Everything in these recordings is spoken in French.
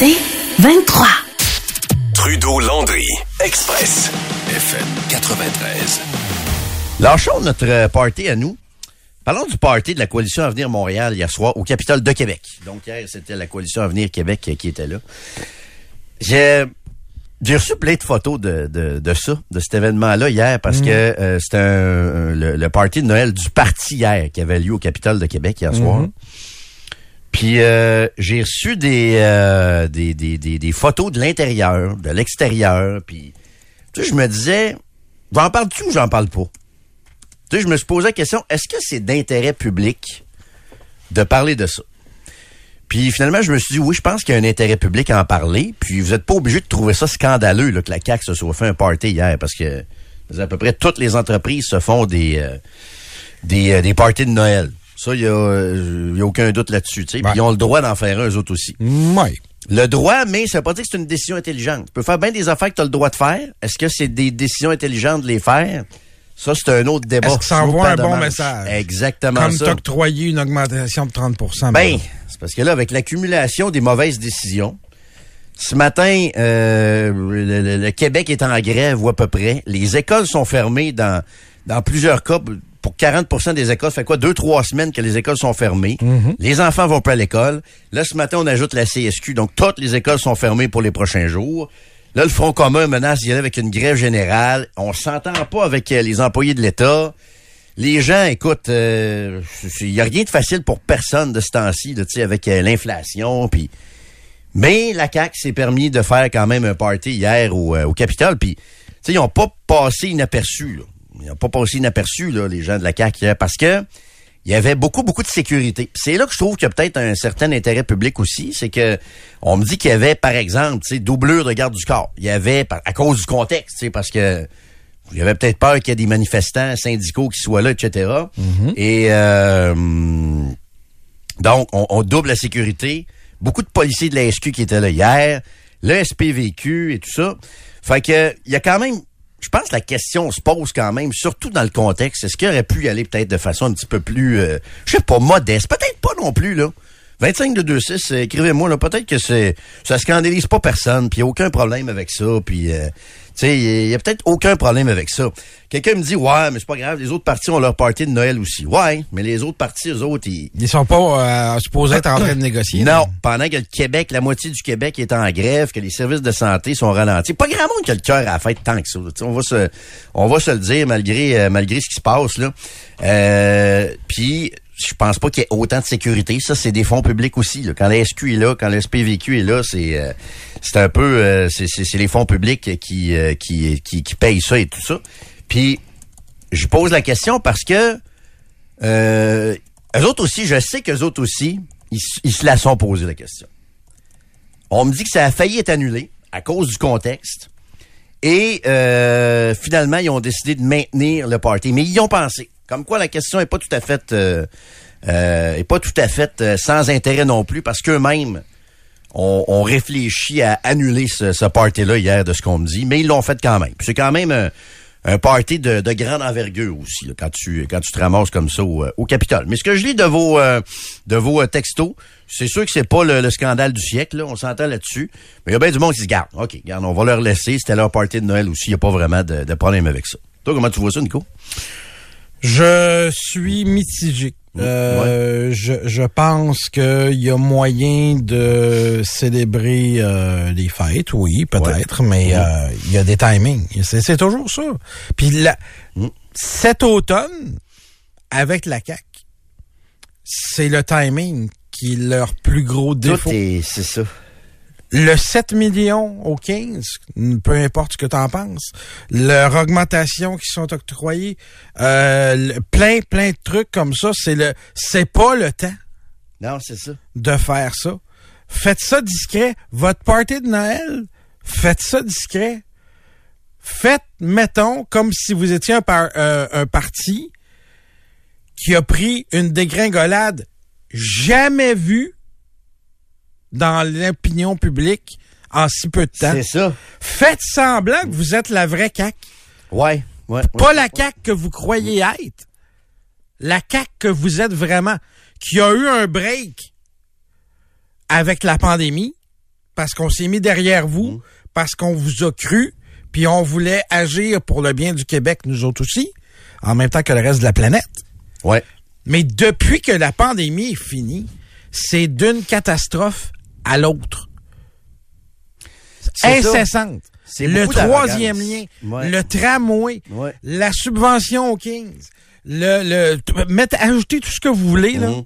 C'est 23. Trudeau-Landry, Express, FM 93. Lâchons notre euh, party à nous. Parlons du party de la Coalition Avenir Montréal hier soir au Capitole de Québec. Donc hier, c'était la Coalition Avenir Québec qui était là. J'ai j'ai reçu plein de photos de, de, de ça, de cet événement-là hier, parce que euh, c'était le, le party de Noël du parti hier qui avait lieu au Capitole de Québec hier soir. Puis euh, j'ai reçu des, euh, des, des, des, des photos de l'intérieur, de l'extérieur. Puis tu sais, je me disais, j'en parle-tu ou j'en parle pas? Tu sais, je me suis posé la question, est-ce que c'est d'intérêt public de parler de ça? Puis finalement, je me suis dit, oui, je pense qu'il y a un intérêt public à en parler. Puis vous n'êtes pas obligé de trouver ça scandaleux que la CAQ se soit fait un party hier, parce que à peu près toutes les entreprises se font des, euh, des, des parties de Noël. Ça, il n'y a, euh, y a aucun doute là-dessus. Puis ils ont le droit d'en faire un, eux autres aussi. Oui. Le droit, mais ça veut pas dire que c'est une décision intelligente. Tu peux faire bien des affaires que tu as le droit de faire. Est-ce que c'est des décisions intelligentes de les faire? Ça, c'est un autre débat. Est-ce que ça envoie un bon message? Exactement Comme ça. t'octroyer une augmentation de 30% Ben, c'est parce que là, avec l'accumulation des mauvaises décisions, ce matin, euh, le, le- le Québec est en grève ou à peu près. Les écoles sont fermées dans, dans plusieurs cas. Pour 40% des écoles, ça fait quoi? Deux, trois semaines que les écoles sont fermées. Les enfants vont pas à l'école. Là, ce matin, on ajoute la CSQ. Donc, toutes les écoles sont fermées pour les prochains jours. Là, le Front commun menace d'y aller avec une grève générale. On s'entend pas avec euh, les employés de l'État. Les gens, écoute, il y a rien de facile pour personne de ce temps-ci, là, tu sais, avec euh, l'inflation, puis... Mais la CAQ s'est permis de faire quand même un party hier au, euh, au Capitole, puis, tu sais, ils ont pas passé inaperçus, là. Ils n'ont pas passé inaperçus, là, les gens de la CAQ hier, parce que il y avait beaucoup, beaucoup de sécurité. C'est là que je trouve qu'il y a peut-être un certain intérêt public aussi, c'est que on me dit qu'il y avait, par exemple, tu sais, doublure de garde du corps. Il y avait, à cause du contexte, parce que il y avait peut-être peur qu'il y ait des manifestants syndicaux qui soient là, etc. Et euh, donc, on, on double la sécurité. Beaucoup de policiers de la SQ qui étaient là hier, le SPVQ et tout ça. Fait que il y a quand même, je pense que la question se pose quand même, surtout dans le contexte. Est-ce qu'il aurait pu y aller peut-être de façon un petit peu plus, euh, je sais pas, modeste, peut-être pas non plus là. 25 de 2-6, euh, écrivez-moi là, peut-être que c'est ça scandalise pas personne, puis aucun problème avec ça, puis euh, sais, il y a peut-être aucun problème avec ça. Quelqu'un me dit ouais, mais c'est pas grave, les autres partis ont leur party de Noël aussi. Ouais, mais les autres partis, eux autres, ils, Ils sont pas euh, supposés être en train de négocier. non, pendant que le Québec, la moitié du Québec est en grève, que les services de santé sont ralentis. Pas grand monde qui a le cœur à la fête tant que ça. On va se, on va se le dire malgré, euh, malgré ce qui se passe là. Euh, Puis je pense pas qu'il y ait autant de sécurité. Ça, c'est des fonds publics aussi. Quand la SQ est là, quand le SPVQ est là, c'est, euh, c'est un peu, euh, c'est, les fonds publics qui, euh, qui, qui, qui payent ça et tout ça. Puis je pose la question parce que eux autres aussi, je sais qu'eux autres aussi, ils, ils se la sont posé la question. On me dit que ça a failli être annulé à cause du contexte. Et finalement, ils ont décidé de maintenir le party. Mais ils y ont pensé. Comme quoi, la question est pas tout à fait, euh, euh, est pas tout à fait euh, sans intérêt non plus, parce qu'eux-mêmes ont, ont réfléchi à annuler ce, ce party-là hier, de ce qu'on me dit. Mais ils l'ont fait quand même. C'est quand même un, un party de, de grande envergure aussi, quand tu quand tu te ramasses comme ça au, euh, Capitole. Mais ce que je lis de vos euh, de vos euh, textos, c'est sûr que c'est pas le, le scandale du siècle, on s'entend là-dessus. Mais il y a bien du monde qui se garde. OK, on va leur laisser. C'était leur party de Noël aussi. Il n'y a pas vraiment de, de problème avec ça. Toi, comment tu vois ça, Nico? Je suis mitigé. Euh, je, je pense qu'il y a moyen de célébrer euh, les fêtes, oui, peut-être, mais euh, il y a des timings. C'est, c'est toujours ça. Puis la, cet automne, avec la CAQ, c'est le timing qui est leur plus gros défaut. Tout est, c'est ça. Le 7 millions au 15, peu importe ce que tu en penses, leur augmentation qui sont octroyées, euh, le- plein, plein de trucs comme ça, c'est le, c'est pas le temps Non, c'est ça. de faire ça. Faites ça discret. Votre party de Noël, faites ça discret. Faites, mettons, comme si vous étiez un, par- euh, un parti qui a pris une dégringolade jamais vue dans l'opinion publique en si peu de temps. C'est ça. Faites semblant que vous êtes la vraie CAQ. Ouais. ouais, Pas ouais. la CAQ que vous croyez être. La CAQ que vous êtes vraiment. Qui a eu un break avec la pandémie. parce qu'on s'est mis derrière vous, Mm. parce qu'on vous a cru, puis on voulait agir pour le bien du Québec, nous autres aussi, en même temps que le reste de la planète. Ouais. Mais depuis que la pandémie est finie, c'est d'une catastrophe à l'autre. C'est. Incessante. C'est Le troisième lien, Ouais. le tramway, Ouais. la subvention aux Kings, le, le, mettre, ajouter tout ce que vous voulez, là. Mhm.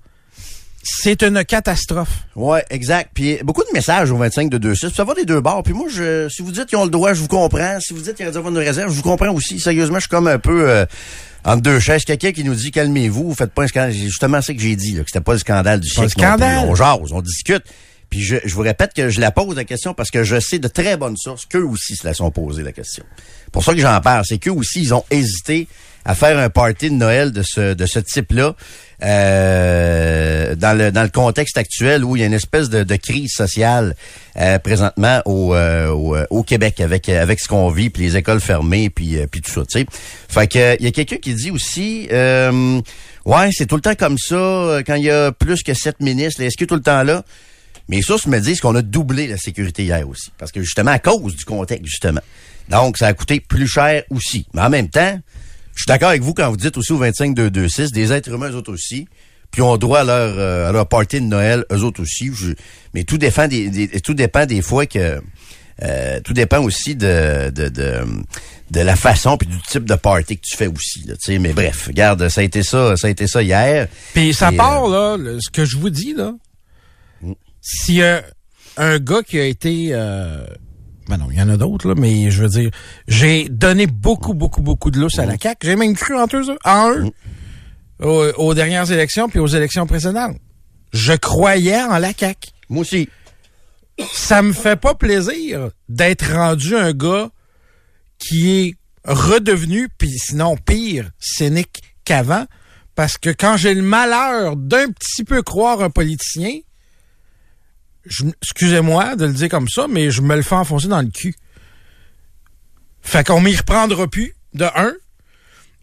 C'est une catastrophe. Ouais, exact. Puis beaucoup de messages au 25 de 2-6. Ça va des deux bords. Puis moi, je, si vous dites qu'ils ont le droit, je vous comprends. Si vous dites qu'il y a des avoir une réserve, je vous comprends aussi. Sérieusement, je suis comme un peu euh, entre deux chaises. Quelqu'un qui nous dit calmez-vous, vous faites pas un scandale. C'est justement ça que j'ai dit, là, que c'était pas le scandale du siècle. plus. scandale. On jase, on discute. Puis je, je vous répète que je la pose la question parce que je sais de très bonnes sources qu'eux aussi se la sont posées la question. Pour ça que j'en parle, c'est qu'eux aussi, ils ont hésité à faire un party de Noël de ce, de ce type-là euh, dans, le, dans le contexte actuel où il y a une espèce de, de crise sociale euh, présentement au, euh, au, euh, Québec avec, avec ce qu'on vit, puis les écoles fermées, puis, euh, puis tout ça. sais. Fait que il y a quelqu'un qui dit aussi euh, Ouais, c'est tout le temps comme ça, quand il y a plus que sept ministres, est-ce que tout le temps là? Mes sources me disent qu'on a doublé la sécurité hier aussi. Parce que justement, à cause du contexte, justement. Donc, ça a coûté plus cher aussi. Mais en même temps, je suis d'accord avec vous quand vous dites aussi au 25-226, des êtres humains, eux autres aussi. Puis ont droit à leur, euh, à leur party de Noël, eux autres aussi. Je- mais tout dépend des, des- tout dépend des fois que... euh, tout dépend aussi de, de, de, de la façon puis du type de party que tu fais aussi. Là, tu sais. mais bref, regarde, ça a été ça, ça a été ça hier. Puis ça Et, part, là, le- ce que je vous dis, là. A un gars qui a été... Euh, ben non, il y en a d'autres, là, mais je veux dire, j'ai donné beaucoup, beaucoup, beaucoup de lousse à la CAQ. J'ai même cru en eux, en eux aux, aux dernières élections puis aux élections précédentes. Je croyais en la CAQ. Moi aussi. ça me fait pas plaisir d'être rendu un gars qui est redevenu, puis sinon pire, cynique qu'avant, parce que quand j'ai le malheur d'un petit peu croire un politicien, excusez-moi de le dire comme ça, mais je me le fais enfoncer dans le cul. Fait qu'on m'y reprendra plus, de un.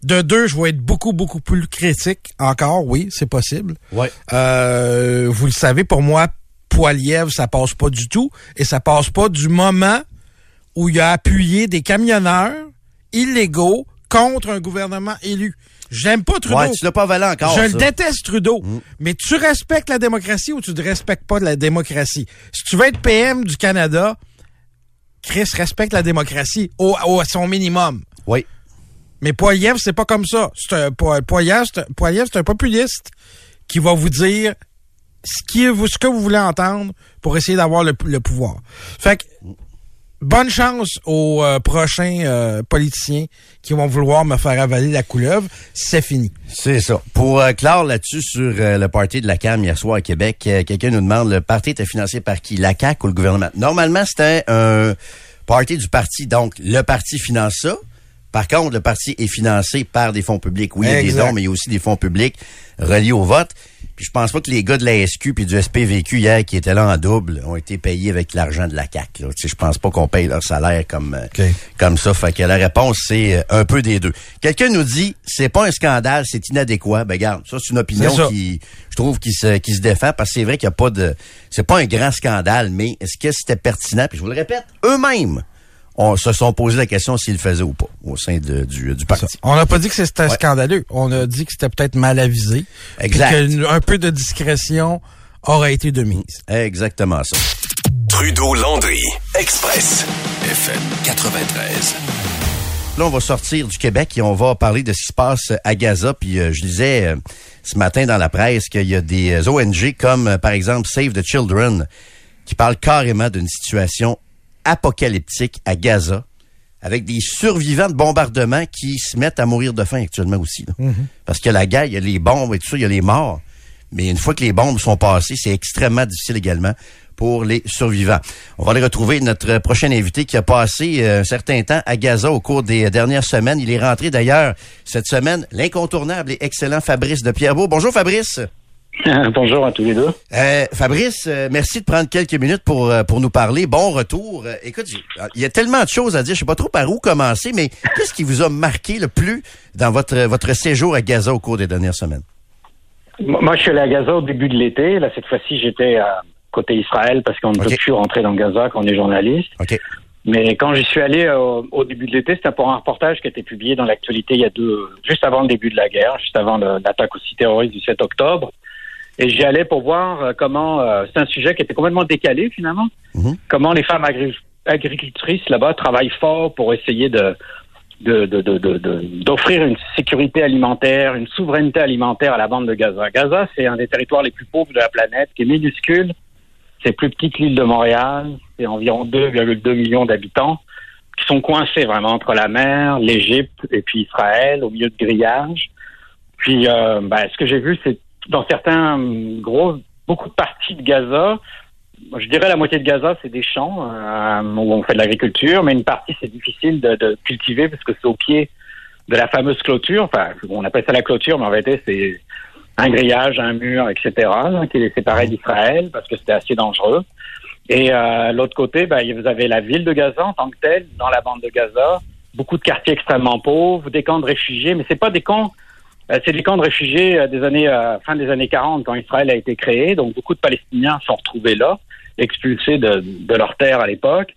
De deux, je vais être beaucoup, beaucoup plus critique encore, oui, c'est possible. Ouais. Euh, vous le savez, pour moi, Poilièvre, ça passe pas du tout. Et ça passe pas du moment où il a appuyé des camionneurs illégaux contre un gouvernement élu. J'aime pas Trudeau. Ouais, tu l'as pas encore. Je ça. le déteste, Trudeau. Mais tu respectes la démocratie ou tu ne respectes pas la démocratie? Si tu veux être PM du Canada, Chris respecte la démocratie au, au- à son minimum. Oui. Mais Poilievre, c'est pas comme ça. C'est un, Po- Poilievre, c'est un- Poilievre, c'est un populiste qui va vous dire ce, qui, ce que vous voulez entendre pour essayer d'avoir le, le pouvoir. Fait que, bonne chance aux euh, prochains euh, politiciens qui vont vouloir me faire avaler la couleuvre. C'est fini. C'est ça. Pour euh, clore là-dessus sur euh, le party de la CAM hier soir à Québec, euh, quelqu'un nous demande le party était financé par qui? La CAQ ou le gouvernement? Normalement, c'était un party du parti, donc le parti finance ça. Par contre, le parti est financé par des fonds publics. Oui, il y a des dons, mais il y a aussi des fonds publics reliés au vote. Puis je pense pas que les gars de la SQ puis du SPVQ hier qui étaient là en double ont été payés avec l'argent de la sais, je pense pas qu'on paye leur salaire comme euh, comme ça. Fait que la réponse, c'est euh, un peu des deux. Quelqu'un nous dit, c'est pas un scandale, c'est inadéquat. Ben, regarde, ça, c'est une opinion qui, je trouve, qui se, qui se défend parce que c'est vrai qu'il n'y a pas de, c'est pas un grand scandale, mais est-ce que c'était pertinent? Puis je vous le répète, eux-mêmes, on se sont posé la question s'ils le faisaient ou pas au sein de- du, du parti. On n'a pas dit que c'était Ouais. scandaleux. On a dit que c'était peut-être mal avisé. Exact. Que un peu de discrétion aurait été de mise. Exactement ça. Trudeau Landry, Express, FM 93. Là, on va sortir du Québec et on va parler de ce qui se passe à Gaza. Puis euh, je lisais euh, ce matin dans la presse qu'il y a des euh, ONG comme, euh, par exemple, Save the Children, qui parlent carrément d'une situation apocalyptique à Gaza, avec des survivants de bombardements qui se mettent à mourir de faim actuellement aussi. là. Parce que la guerre, il y a les bombes et tout ça, il y a les morts. Mais une fois que les bombes sont passées, c'est extrêmement difficile également pour les survivants. On va aller retrouver notre prochain invité qui a passé euh, un certain temps à Gaza au cours des dernières semaines. Il est rentré d'ailleurs cette semaine, l'incontournable et excellent Fabrice de Pierrebeau. Bonjour Fabrice. Bonjour à tous les deux. Euh, Fabrice, euh, merci de prendre quelques minutes pour, euh, pour nous parler. Bon retour. Écoute, j'ai- il y a tellement de choses à dire, je sais pas trop par où commencer, mais qu'est-ce qui vous a marqué le plus dans votre, votre séjour à Gaza au cours des dernières semaines? Moi, je suis allé à Gaza au début de l'été. Là, cette fois-ci, j'étais côté Israël parce qu'on ne peut plus rentrer dans Gaza quand on est journaliste. Mais quand j'y suis allé au début de l'été, c'était pour un reportage qui a été publié dans l'actualité il y a deux, juste avant le début de la guerre, juste avant l'attaque aussi terroriste du 7 octobre. Et j'y allais pour voir comment, c'est un sujet qui était complètement décalé finalement, mhm. comment les femmes agricultrices là-bas travaillent fort pour essayer de d'offrir une sécurité alimentaire, une souveraineté alimentaire à la bande de Gaza. Gaza, c'est un des territoires les plus pauvres de la planète, qui est minuscule. C'est plus petit que l'île de Montréal. C'est environ 2,2 millions d'habitants qui sont coincés vraiment entre la mer, l'Égypte et puis Israël, au milieu de grillages. Puis, euh, ben, ce que j'ai vu, c'est dans certains gros, beaucoup de parties de Gaza, je dirais la moitié de Gaza, c'est des champs euh, où on fait de l'agriculture, mais une partie, c'est difficile de, cultiver parce que c'est au pied de la fameuse clôture. Enfin, on appelle ça la clôture, mais en réalité, c'est un grillage, un mur, etc., qui les séparait d'Israël parce que c'était assez dangereux. Et euh, l'autre côté, ben, vous avez la ville de Gaza en tant que telle, dans la bande de Gaza, beaucoup de quartiers extrêmement pauvres, des camps de réfugiés, mais c'est pas des camps c'est des camps de réfugiés euh, des années fin des années 40 quand Israël a été créé. Donc beaucoup de Palestiniens sont retrouvés là expulsés de, de leur terre à l'époque.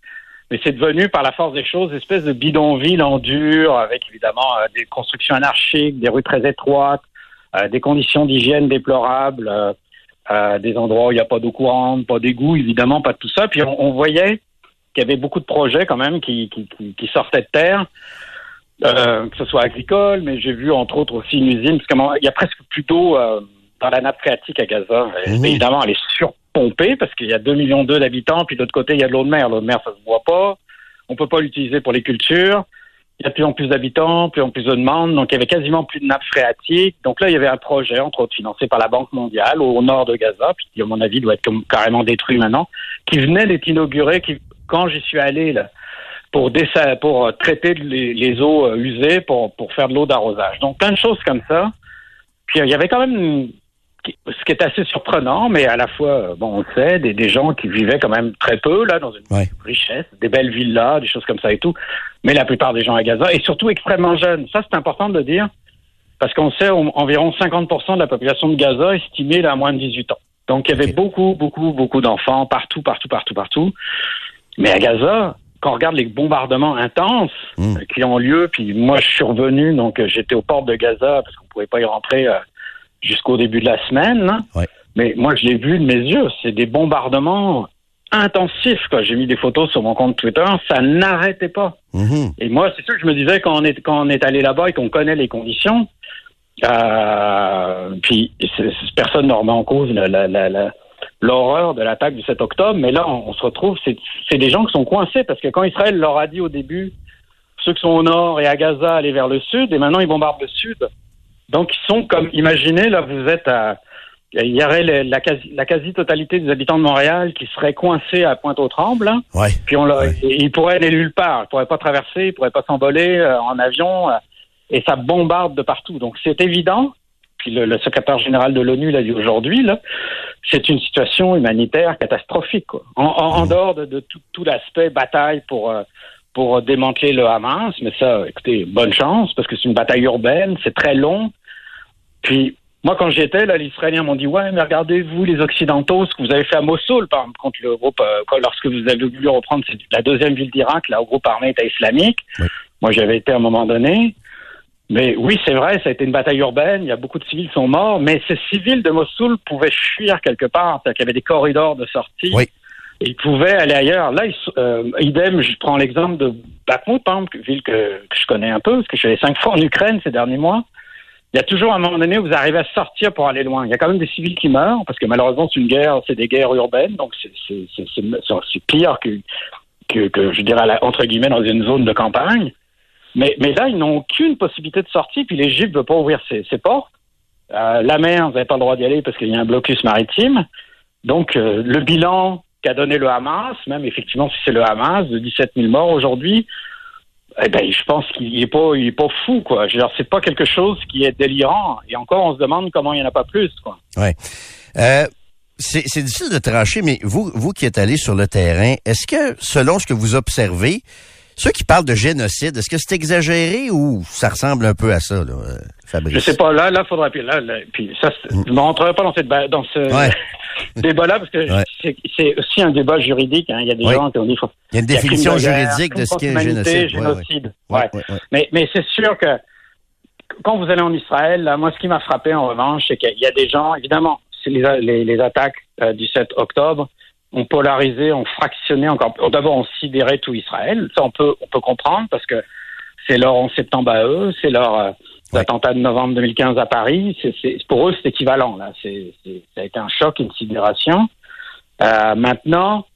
Mais c'est devenu, par la force des choses, une espèce de bidonville en dur, avec évidemment euh, des constructions anarchiques, des rues très étroites, euh, des conditions d'hygiène déplorables, euh, des endroits où il n'y a pas d'eau courante, pas d'égout, évidemment, pas de tout ça. Puis on, voyait qu'il y avait beaucoup de projets quand même qui, qui, qui, sortaient de terre, que ce soit agricole, mais j'ai vu entre autres aussi une usine, parce qu'il y a presque plus d'eau dans la nappe phréatique à Gaza. Mmh. Évidemment, elle est sur pomper parce qu'il y a 2 millions d'habitants, puis de l'autre côté, il y a de l'eau de mer. L'eau de mer, ça se voit pas. On peut pas l'utiliser pour les cultures. Il y a de plus en plus d'habitants, plus en plus de demandes, donc il y avait quasiment plus de nappes phréatiques. Donc là, il y avait un projet, entre autres financé par la Banque mondiale, au nord de Gaza, puis qui, à mon avis, doit être carrément détruit maintenant, qui venait d'être inauguré, qui, quand j'y suis allé, là, pour, pour traiter les, eaux euh, usées, pour, pour faire de l'eau d'arrosage. Donc plein de choses comme ça. Puis il y avait quand même ce qui est assez surprenant, mais à la fois, euh, bon, on le sait, des, des gens qui vivaient quand même très peu, là, dans une richesse, des belles villas, des choses comme ça et tout, mais la plupart des gens à Gaza, et surtout extrêmement jeunes. Ça, c'est important de le dire, parce qu'on sait environ 50% de la population de Gaza estimée à moins de 18 ans. Donc, il y avait beaucoup, beaucoup, beaucoup d'enfants partout, partout, partout, partout. Mais à Gaza, quand on regarde les bombardements intenses hmm. euh, qui ont lieu, puis moi, je suis revenu, donc euh, j'étais au port de Gaza, parce qu'on pouvait pas y rentrer jusqu'au début de la semaine. Hein. Mais moi, je l'ai vu de mes yeux. C'est des bombardements intensifs. J'ai mis des photos sur mon compte Twitter. Ça n'arrêtait pas. Mm-hmm. Et moi, c'est sûr que je me disais quand on est, quand on est allé là-bas et qu'on connaît les conditions, euh, puis personne ne remet en cause l'horreur de l'attaque du 7 octobre, mais là, on, se retrouve, c'est des gens qui sont coincés parce que quand Israël leur a dit au début, ceux qui sont au nord et à Gaza, aller vers le sud, et maintenant ils bombardent le sud. Donc, ils sont comme, imaginez, là, vous êtes à, il y aurait la, quasi, la quasi-totalité des habitants de Montréal qui seraient coincés à Pointe-aux-Trembles. Hein. Ouais. Puis on ils pourraient aller nulle part. Ils pourraient pas traverser, ils pourraient pas s'envoler euh, en avion. Euh, et ça bombarde de partout. Donc c'est évident. Puis le, secrétaire général de l'ONU l'a dit aujourd'hui. C'est une situation humanitaire catastrophique. Quoi. En, dehors de, tout, tout l'aspect bataille pour euh, pour démanteler le Hamas, mais ça, écoutez, bonne chance, parce que c'est une bataille urbaine, c'est très long. Puis, moi, quand j'étais, là, les Israéliens m'ont dit, ouais, mais regardez-vous, les Occidentaux, ce que vous avez fait à Mossoul, par exemple, contre le groupe, euh, lorsque vous avez voulu reprendre la deuxième ville d'Irak, là, au groupe armé État islamique. Moi, j'avais été à un moment donné. Mais oui, c'est vrai, ça a été une bataille urbaine, il y a beaucoup de civils qui sont morts, mais ces civils de Mossoul pouvaient fuir quelque part, c'est-à-dire qu'il y avait des corridors de sortie. Oui ils pouvaient aller ailleurs. Là, euh, idem, je prends l'exemple de Bakhmut, ville que, je connais un peu, parce que je suis allé cinq fois en Ukraine ces derniers mois. Il y a toujours un moment donné où vous arrivez à sortir pour aller loin. Il y a quand même des civils qui meurent, parce que malheureusement, c'est une guerre, c'est des guerres urbaines, donc c'est pire que, que, que, je dirais, entre guillemets, dans une zone de campagne. Mais, là, ils n'ont aucune possibilité de sortir, puis l'Égypte ne veut pas ouvrir ses, portes. Euh, la mer, vous n'avez pas le droit d'y aller parce qu'il y a un blocus maritime. Donc, euh, le bilan qu'a donné le Hamas, même effectivement si c'est le Hamas, de 17 000 morts aujourd'hui, eh ben, je pense qu'il est pas, pas fou, quoi. Je c'est pas quelque chose qui est délirant. Et encore, on se demande comment il n'y en a pas plus, quoi. Ouais. Euh, c'est difficile de trancher, mais vous, vous qui êtes allé sur le terrain, est-ce que, selon ce que vous observez, Ceux qui parlent de génocide, est-ce que c'est exagéré ou ça ressemble un peu à ça, là, euh, Fabrice? Je sais pas, là, là, faudrait, puis là, là puis ça, je ne rentrerai pas dans cette, dans ce débat-là, parce que c'est aussi un débat juridique, hein. Il y a des gens qui ont dit, faut, Il y a une définition juridique de ce qu'est génocide. génocide. Mais, mais c'est sûr que, quand vous allez en Israël, là, moi, ce qui m'a frappé, en revanche, c'est qu'il y a des gens, évidemment, c'est les, les, les, attaques euh, du 7 octobre, ont polarisé, ont fractionné encore. D'abord, on sidéré tout Israël. Ça, on peut, on peut comprendre parce que c'est leur 11 septembre à eux, c'est leur euh, attentat de novembre 2015 à Paris. C'est, pour eux, c'est équivalent. Là, c'est, ça a été un choc, une sidération. Euh, maintenant,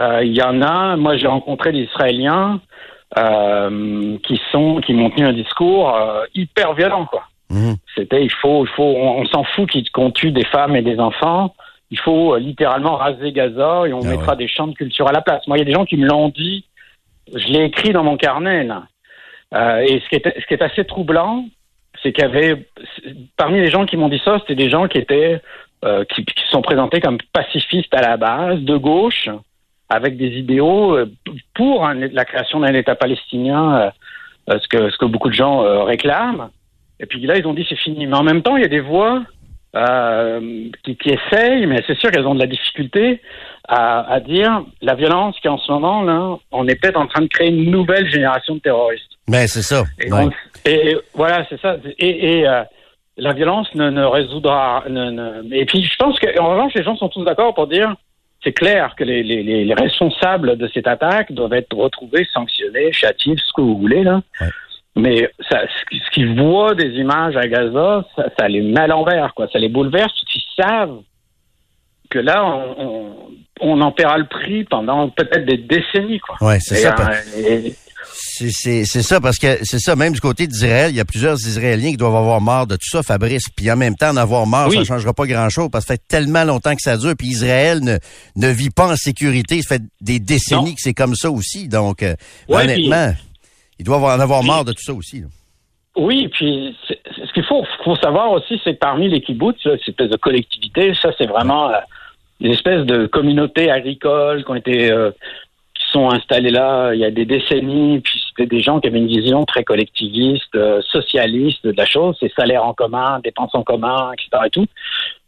euh, il y en a. Moi, j'ai rencontré des Israéliens euh, qui sont, qui m'ont tenu un discours hyper violent, quoi. Mmh. C'était, il faut, il faut, on, on s'en fout qu'on tue des femmes et des enfants il faut euh, littéralement raser Gaza et on ah mettra des champs de culture à la place. Moi, il y a des gens qui me l'ont dit. Je l'ai écrit dans mon carnet. Là. Euh, et ce qui, est, ce qui est assez troublant, c'est qu'il y avait parmi les gens qui m'ont dit ça, c'était des gens qui étaient euh, qui, qui, sont présentés comme pacifistes à la base, de gauche, avec des idéaux pour la création d'un État palestinien, euh, ce que ce que beaucoup de gens réclament. Et puis là, ils ont dit c'est fini. Mais en même temps, il y a des voix euh, qui, qui, essayent, mais c'est sûr qu'elles ont de la difficulté à, à dire la violence qui en ce moment là, on est peut-être en train de créer une nouvelle génération de terroristes. Mais ben, c'est ça. Et, et, voilà, c'est ça. Et, et euh, la violence ne, ne résoudra. Ne, ne, et puis je pense qu'en revanche, les gens sont tous d'accord pour dire c'est clair que les, les, les, responsables de cette attaque doivent être retrouvés, sanctionnés, châtiés, ce que vous voulez là. Ouais. Mais ça, ce qu'ils voient des images à Gaza, ça, ça, les met à l'envers, quoi. Ça les bouleverse. Ils savent que là, on, on, en paiera le prix pendant peut-être des décennies, quoi. Ouais, c'est ça. Euh, c'est ça, parce que c'est ça, même du côté d'Israël, il y a plusieurs Israéliens qui doivent avoir marre de tout ça, Fabrice. Puis en même temps, en avoir marre, ça ne changera pas grand-chose, parce que ça fait tellement longtemps que ça dure. Puis Israël ne, ne vit pas en sécurité. Ça fait des décennies que c'est comme ça aussi. Donc, euh, honnêtement... Il doit en avoir marre de tout ça aussi. Oui, puis ce qu'il faut, faut savoir aussi, c'est que parmi les kibbutz, cette espèce de collectivité, ça c'est vraiment euh, des espèces de communautés agricoles qui ont été euh, qui sont installées là il y a des décennies, puis c'était des gens qui avaient une vision très collectiviste, euh, socialiste de la chose, c'est salaires en commun, dépenses en commun, etc. et tout,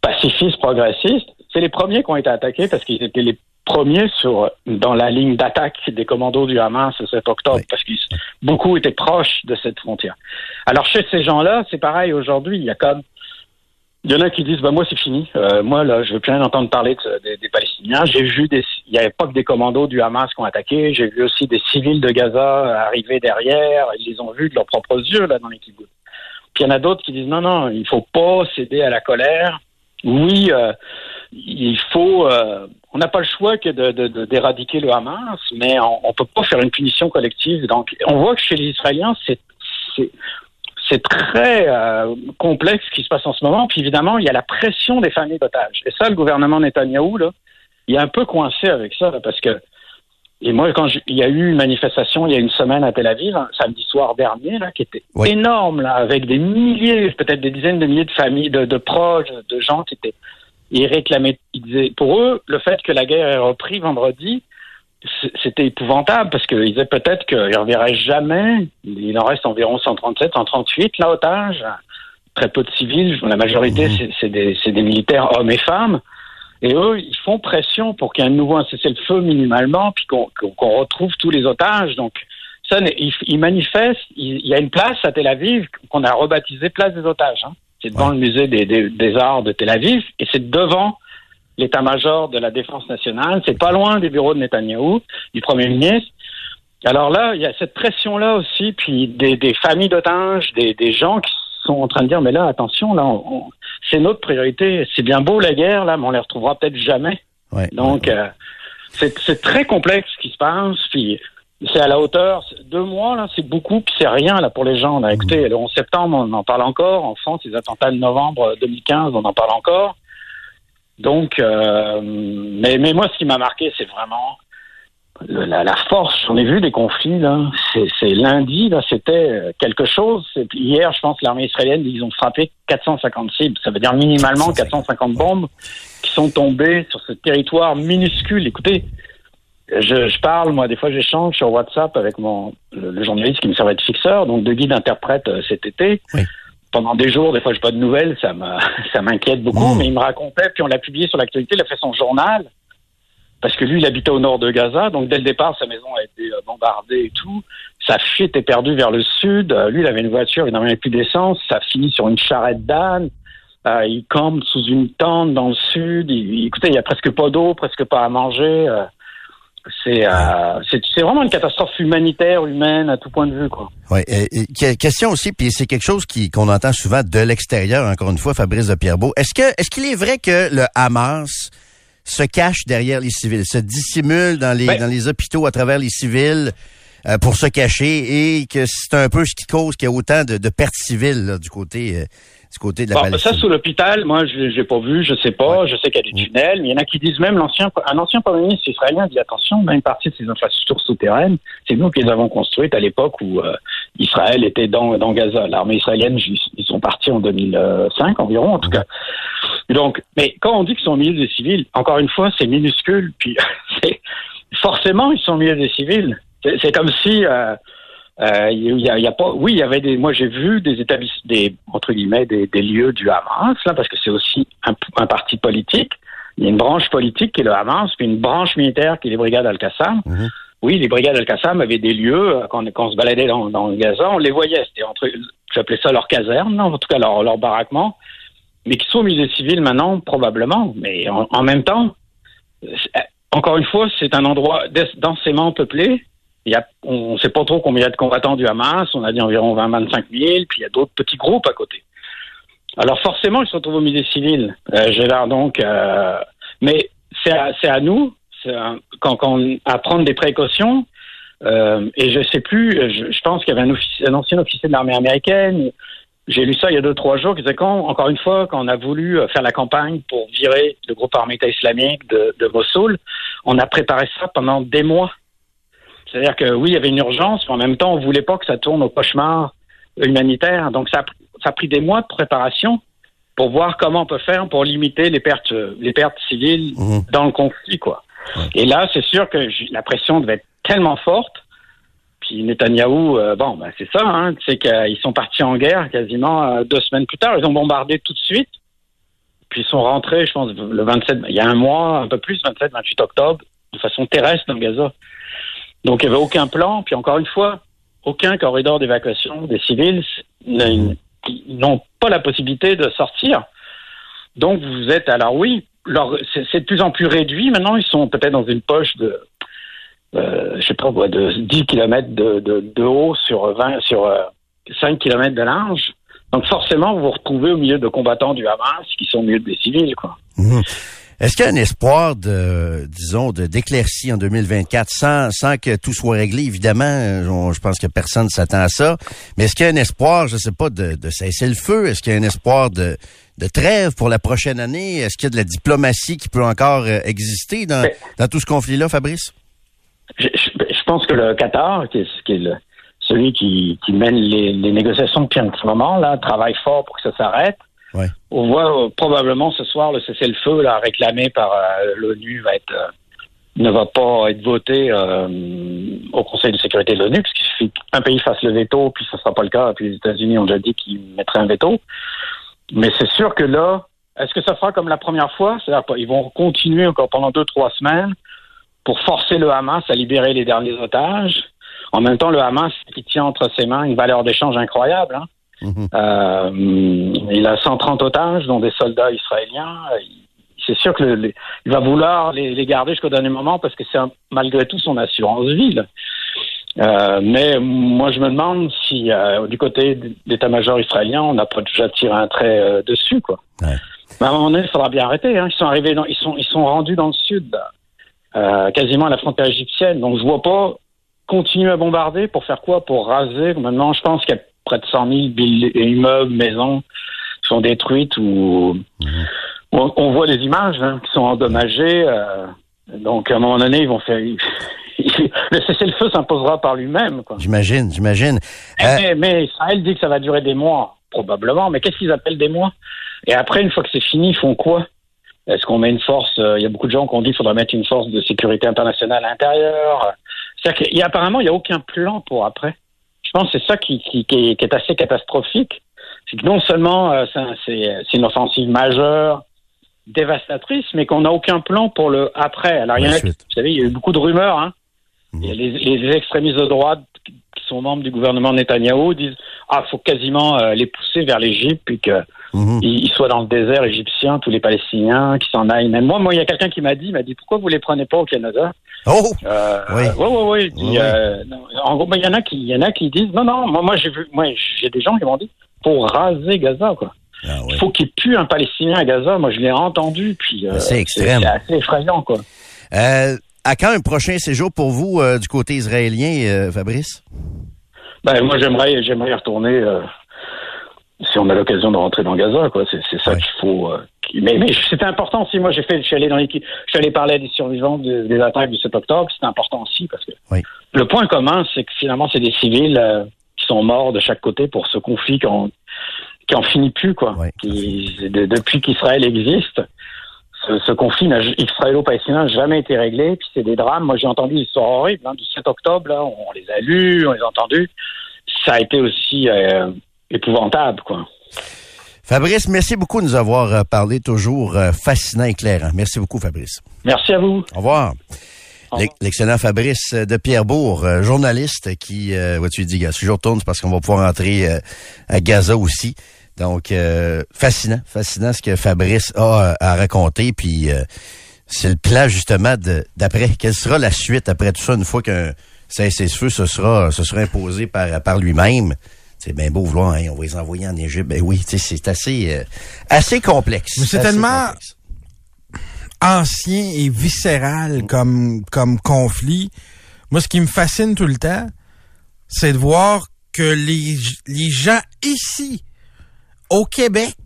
pacifiste, progressiste. C'est les premiers qui ont été attaqués parce qu'ils étaient les premier sur dans la ligne d'attaque des commandos du Hamas ce 7 octobre, parce que beaucoup étaient proches de cette frontière. Alors chez ces gens-là, c'est pareil aujourd'hui. Il y a comme il y en a qui disent bah moi c'est fini. Euh, moi là, je veux plus rien entendre parler des, Palestiniens. J'ai vu des, il n'y avait pas que des commandos du Hamas qui ont attaqué. J'ai vu aussi des civils de Gaza arriver derrière. Ils les ont vus de leurs propres yeux là dans les kibbutz. Puis il y en a d'autres qui disent non non, il faut pas céder à la colère. Oui, euh, il faut. Euh, on n'a pas le choix que de, d'éradiquer le Hamas, mais on, peut pas faire une punition collective. Donc, on voit que chez les Israéliens, c'est c'est très euh, complexe ce qui se passe en ce moment. Puis évidemment, il y a la pression des familles d'otages. Et ça, le gouvernement Netanyahou, là, il est un peu coincé avec ça, parce que et moi, quand il y a eu une manifestation il y a une semaine à Tel Aviv, samedi soir dernier, là, qui était énorme, là, avec des milliers, peut-être des dizaines de milliers de familles, de, de proches, de gens qui étaient ils réclamaient, ils disaient, pour eux, le fait que la guerre ait repris vendredi, c'était épouvantable parce qu'ils disaient peut-être qu'ils ne reverraient jamais. Il en reste environ 137, 138 là otages. Très peu de civils. La majorité, mmh. c'est des, des, militaires hommes et femmes. Et eux, ils font pression pour qu'il y ait un nouveau cessez-le-feu minimalement, puis qu'on retrouve tous les otages. Donc, ça, ils, ils manifestent. Il, y a une place à Tel Aviv qu'on a rebaptisée place des otages. Hein. C'est devant le musée des, des, arts de Tel Aviv et c'est devant l'état-major de la défense nationale. C'est pas loin des bureaux de Netanyahou, du premier ministre. Alors là, il y a cette pression-là aussi, puis des, des familles d'otages, des, des, gens qui sont en train de dire, mais là, attention, là, c'est notre priorité. C'est bien beau la guerre, là, mais on les retrouvera peut-être jamais. Donc, euh, c'est très complexe ce qui se passe. Puis c'est à la hauteur. Deux mois, là, c'est beaucoup, puis c'est rien là pour les gens. Là. Écoutez, mmh. le 11 septembre, on en parle encore. En France, les attentats de novembre 2015, on en parle encore. Donc, euh, mais, mais moi, ce qui m'a marqué, c'est vraiment la, la, force. J'en ai vu des conflits là. C'est lundi là, c'était euh, quelque chose. Hier, je pense, l'armée israélienne, ils ont frappé 450 cibles. Ça veut dire minimalement 450 bombes qui sont tombées sur ce territoire minuscule. Écoutez, je, parle, moi, des fois, j'échange sur WhatsApp avec mon le, journaliste qui me servait de fixeur, donc de guide interprète euh, cet été. Pendant des jours, des fois, j'ai pas de nouvelles, ça ça m'inquiète beaucoup, mmh. mais il me racontait, puis on l'a publié sur l'actualité, il a fait son journal, parce que lui, il habitait au nord de Gaza, donc dès le départ, sa maison a été euh, bombardée et tout. Sa fille était perdue vers le sud. Euh, lui, il avait une voiture, il n'avait plus d'essence. Ça finit sur une charrette d'âne. il campe sous une tente dans le sud. Écoutez, il y a presque pas d'eau, presque pas à manger. Euh, c'est vraiment une catastrophe humanitaire, humaine, à tout point de vue. Quoi. Oui. question aussi, puis c'est quelque chose qui qu'on entend souvent de l'extérieur, encore une fois, Fabrice de Pierrebeau. Est-ce que est-ce qu'il est vrai que le Hamas se cache derrière les civils, se dissimule dans les ben dans les hôpitaux à travers les civils euh, pour se cacher et que c'est un peu ce qui cause qu'il y a autant de, de pertes civiles du côté euh, côté de la bon, Ça, sous l'hôpital, moi, je l'ai pas vu, je sais pas. Je sais qu'il y a des tunnels, mais il y en a qui disent même l'ancien, un ancien premier ministre israélien dit attention, même partie de ces infrastructures souterraines, c'est nous qui les avons construites à l'époque où euh, Israël était dans, dans Gaza. L'armée israélienne, ils sont partis en 2005 environ, en tout cas. Donc, mais quand on dit qu'ils sont au milieu des civils, encore une fois, c'est minuscule, puis forcément ils sont au milieu des civils. C'est comme si euh, euh, y, a, y, a, pas, oui, il y avait des, moi j'ai vu des établissements, des entre guillemets, des, des, lieux du Hamas là, parce que c'est aussi un, un, parti politique. Il y a une branche politique qui est le Hamas, puis une branche militaire qui est les brigades Al-Qassam. Mhm. Oui, les brigades Al-Qassam avaient des lieux euh, quand, quand on se baladait dans, dans le Gaza, on les voyait. C'était entre, j'appelais ça leur caserne, en tout cas leur, leur baraquement, mais qui sont au milieu civils maintenant probablement. Mais en, même temps, encore une fois, c'est un endroit densément peuplé il y a, on ne sait pas trop combien il y a de combattants du Hamas. On a dit environ 20-25 000. Puis il y a d'autres petits groupes à côté. Alors forcément, ils se retrouvent au milieu civil. Euh, donc. Euh, mais c'est à, à, nous, quand, quand, à prendre des précautions. Euh, et je sais plus. Je, pense qu'il y avait un ancien officier de l'armée américaine. J'ai lu ça il y a deux trois jours. Qui disait quand, encore une fois, quand on a voulu faire la campagne pour virer le groupe armé islamique de, de Mossoul, on a préparé ça pendant des mois. C'est-à-dire que oui, il y avait une urgence, mais en même temps, on voulait pas que ça tourne au cauchemar humanitaire. Donc ça, ça a pris des mois de préparation pour voir comment on peut faire pour limiter les pertes, les pertes civiles mmh. dans le conflit, quoi. Et là, c'est sûr que la pression devait être tellement forte. Puis Netanyahou, euh, bon, ben c'est ça, hein, qu'ils sont partis en guerre quasiment euh, deux semaines plus tard. Ils ont bombardé tout de suite. Puis ils sont rentrés, je pense, le 27, il y a un mois, un peu plus, 27, 28 octobre, de façon terrestre dans Gaza. Donc il n'y avait aucun plan. Puis encore une fois, aucun corridor d'évacuation des civils n'ont pas la possibilité de sortir. Donc vous êtes alors oui, c'est de plus en plus réduit. Maintenant, ils sont peut-être dans une poche de euh, je sais pas de 10 km de, de, haut sur 20 sur 5 euh, km de large. Donc forcément, vous vous retrouvez au milieu de combattants du Hamas qui sont au milieu des civils, quoi. Mmh. Est-ce qu'il y a un espoir de, disons, de d'éclaircie en 2024 sans, sans que tout soit réglé? Évidemment, je pense que personne ne s'attend à ça. Mais est-ce qu'il y a un espoir, je sais pas, de, de cesser le feu? Est-ce qu'il y a un espoir de, de trêve pour la prochaine année? Est-ce qu'il y a de la diplomatie qui peut encore euh, exister dans, dans tout ce conflit-là, Fabrice? Je, je, pense que le Qatar, qui est, qui est le, celui qui, qui mène les, les, négociations depuis un petit moment, là, travaille fort pour que ça s'arrête. On voit euh, probablement ce soir le cessez-le-feu là, réclamé par euh, l'ONU va être euh, ne va pas être voté au Conseil de sécurité de l'ONU, parce qu'il suffit qu'un pays fasse le veto, puis ce ne sera pas le cas, puis les États-Unis ont déjà dit qu'ils mettraient un veto. Mais c'est sûr que là, est-ce que ça fera comme la première fois? C'est-à-dire qu'ils vont continuer encore pendant deux, trois semaines pour forcer le Hamas à libérer les derniers otages. En même temps, le Hamas qui tient entre ses mains une valeur d'échange incroyable. Hein. Mhm. Euh, il a 130 otages, dont des soldats israéliens. C'est sûr qu'il va vouloir les, garder jusqu'au dernier moment parce que c'est malgré tout son assurance vie. Euh, mais moi, je me demande si euh, du côté d'état-major israélien, on n'a pas déjà tiré un trait dessus, quoi. Mais à un moment donné, il faudra bien arrêter. Hein. Ils sont arrivés, ils sont, ils sont rendus dans le sud, quasiment à la frontière égyptienne. Donc, je vois pas continuer à bombarder pour faire quoi? Pour raser? Maintenant, je pense qu'il y a près de 100 000 immeubles, maisons sont détruites ou on, voit des images hein, qui sont endommagées. Euh, donc, à un moment donné, ils vont faire. le cessez-le-feu s'imposera par lui-même. J'imagine, j'imagine. Mais, euh, mais, Israël dit que ça va durer des mois, probablement. Mais qu'est-ce qu'ils appellent des mois? Et après, une fois que c'est fini, ils font quoi? Est-ce qu'on met une force Il y a beaucoup de gens qui ont dit qu'il faudrait mettre une force de sécurité internationale à l'intérieur. C'est-à-dire qu'il y a, apparemment, il n'y a aucun plan pour après. Je pense que c'est ça qui, qui, qui, est, assez catastrophique. C'est que non seulement c'est une offensive majeure, dévastatrice, mais qu'on n'a aucun plan pour le après. Alors, il y a, vous savez, il y a eu beaucoup de rumeurs. Hein. Mhm. Les, les, extrémistes de droite sont membres du gouvernement Netanyahou disent ah, faut quasiment euh, les pousser vers l'Égypte puis qu'ils mhm. soient dans le désert égyptien, tous les Palestiniens qui s'en aillent. Même moi, moi, il y a quelqu'un qui m'a dit, m'a dit pourquoi vous les prenez pas au Canada? Oh, euh, oui, oui, oui, oui. Euh, en gros, ben, il y en a qui, il y en a qui disent non, non. Moi, moi j'ai vu, moi, j'ai des gens qui m'ont dit pour raser Gaza, quoi. Ah, Il faut qu'il pue un Palestinien à Gaza. Moi, je l'ai entendu, puis euh, c'est extrême. C'est assez effrayant, quoi. Euh, à quand un prochain séjour pour vous euh, du côté israélien, Fabrice? Ben, moi, j'aimerais, j'aimerais y retourner si on a l'occasion de rentrer dans Gaza, quoi. C'est, ça qu'il faut. mais, important aussi. Moi, j'ai fait, je suis allé dans l'équipe, je suis allé parler des survivants des attaques du 7 octobre. C'était important aussi parce que le point commun, c'est que finalement, c'est des civils qui sont morts de chaque côté pour ce conflit qui en finit plus, quoi. depuis qu'Israël existe, ce, conflit israélo-palestinien n'a jamais été réglé. Puis c'est des drames. Moi, j'ai entendu des histoires horribles hein, du 7 octobre. Là, on les a lus, on les a entendus. Ça a été aussi euh, épouvantable, quoi. Fabrice, merci beaucoup de nous avoir euh, parlé toujours euh, fascinant et éclairant. Merci beaucoup, Fabrice. Merci à vous. Au revoir. L'excellent Fabrice de Pierrebourg, journaliste qui, euh, tu dis, si je retourne, c'est parce qu'on va pouvoir entrer à Gaza aussi. Donc, euh, fascinant, fascinant ce que Fabrice a à raconter. Puis, euh, c'est le plan justement d'après. Quelle sera la suite après tout ça? Une fois qu'un cessez-le-feu ce sera, imposé par, par lui-même? C'est bien beau vouloir, hein, on va les envoyer en Égypte. Ben oui, c'est assez, euh, assez complexe. c'est tellement ancien et viscéral comme, comme conflit. Moi, ce qui me fascine tout le temps, c'est de voir que les, les gens ici au Québec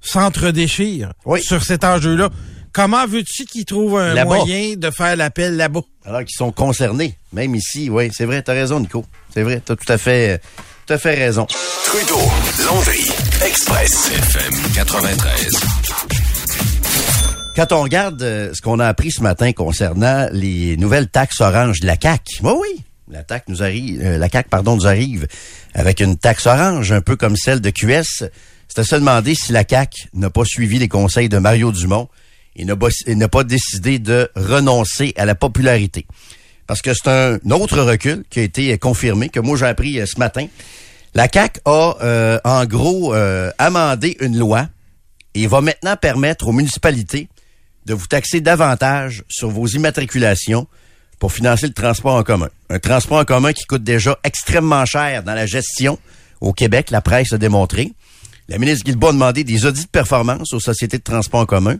s'entre-déchire sur cet enjeu-là. Comment veux-tu qu'ils trouvent un moyen de faire l'appel là-bas? Alors qu'ils sont concernés, même ici, oui, c'est vrai, t'as raison, Nico. C'est vrai, t'as tout à fait, tout à fait raison. Trudeau, Londres, Express, FM 93. Quand on regarde euh, ce qu'on a appris ce matin concernant les nouvelles taxes oranges de la CAC, oui, oui, la TAC nous arrive, euh, la CAC pardon nous arrive avec une taxe orange, un peu comme celle de QS. C'est à se demander si la CAC n'a pas suivi les conseils de Mario Dumont et n'a pas décidé de renoncer à la popularité. Parce que c'est un autre recul qui a été confirmé, que moi j'ai appris euh, ce matin. La CAC a euh, en gros amendé une loi et va maintenant permettre aux municipalités de vous taxer davantage sur vos immatriculations pour financer le transport en commun. Un transport en commun qui coûte déjà extrêmement cher dans la gestion au Québec, la presse a démontré. La ministre Guilbault a demandé des audits de performance aux sociétés de transport en commun.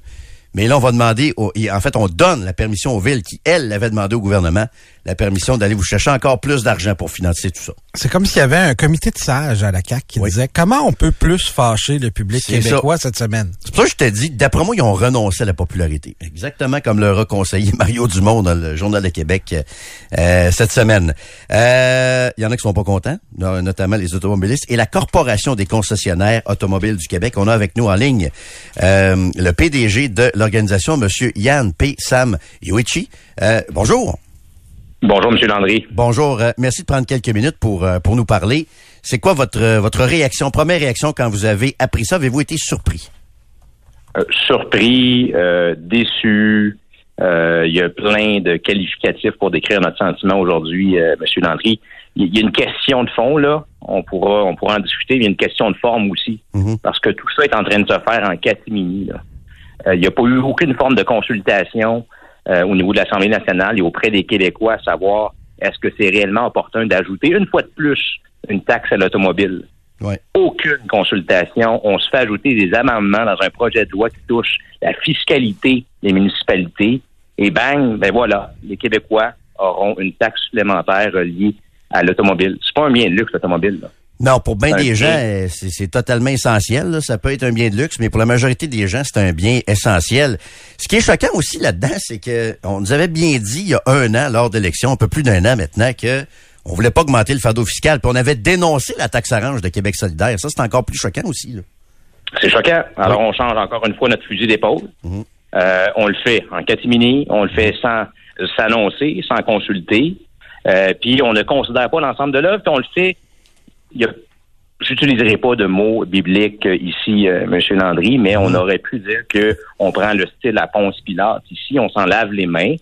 Mais là, on va demander, en fait, on donne la permission aux villes qui, elles, l'avaient demandé au gouvernement, la permission d'aller vous chercher encore plus d'argent pour financer tout ça. C'est comme s'il y avait un comité de sages à la CAC qui disait comment on peut plus fâcher le public québécois cette semaine? C'est pour ça que je t'ai dit, d'après moi, ils ont renoncé à la popularité. Exactement comme le reconseillé Mario Dumont dans le Journal de Québec euh, cette semaine. Euh, il y en a qui sont pas contents, notamment les automobilistes et la Corporation des concessionnaires automobiles du Québec. On a avec nous en ligne euh, le PDG de l'organisation, Monsieur Yann P. Sam Yoichi. bonjour. Bonjour, M. Landry. Bonjour. Euh, merci de prendre quelques minutes pour, euh, pour nous parler. C'est quoi votre, euh, votre réaction, première réaction quand vous avez appris ça? Avez-vous été surpris? surpris, déçu. Il y a plein de qualificatifs pour décrire notre sentiment aujourd'hui, M. Landry. Il y a une question de fond, là. On pourra, on pourra en discuter. Il y a une question de forme aussi. Mm-hmm. Parce que tout ça est en train de se faire en catimini. Il n'y a pas eu aucune forme de consultation. Euh, au niveau de l'Assemblée nationale et auprès des Québécois à savoir est-ce que c'est réellement opportun d'ajouter une fois de plus une taxe à l'automobile? Aucune consultation. On se fait ajouter des amendements dans un projet de loi qui touche la fiscalité des municipalités. Et bang, ben voilà, les Québécois auront une taxe supplémentaire liée à l'automobile. C'est pas un bien de luxe, l'automobile. Non, pour bien des gens, euh, c'est totalement essentiel. Ça peut être un bien de luxe, mais pour la majorité des gens, c'est un bien essentiel. Ce qui est choquant aussi là-dedans, c'est que on nous avait bien dit il y a un an, lors de l'élection, un peu plus d'un an maintenant, que on voulait pas augmenter le fardeau fiscal, puis on avait dénoncé la taxe orange de Québec solidaire. Ça, c'est encore plus choquant aussi. C'est choquant. Alors, on change encore une fois notre fusil d'épaule. Mhm. Euh, on le fait en catimini, on le fait sans s'annoncer, sans consulter. Euh, puis on ne considère pas l'ensemble de l'œuvre, puis on le fait. Il y a, j'utiliserai pas de mots bibliques euh, ici, euh, Monsieur Landry, mais on aurait pu dire que on prend le style à Ponce Pilate. Ici, on s'en lave les mains,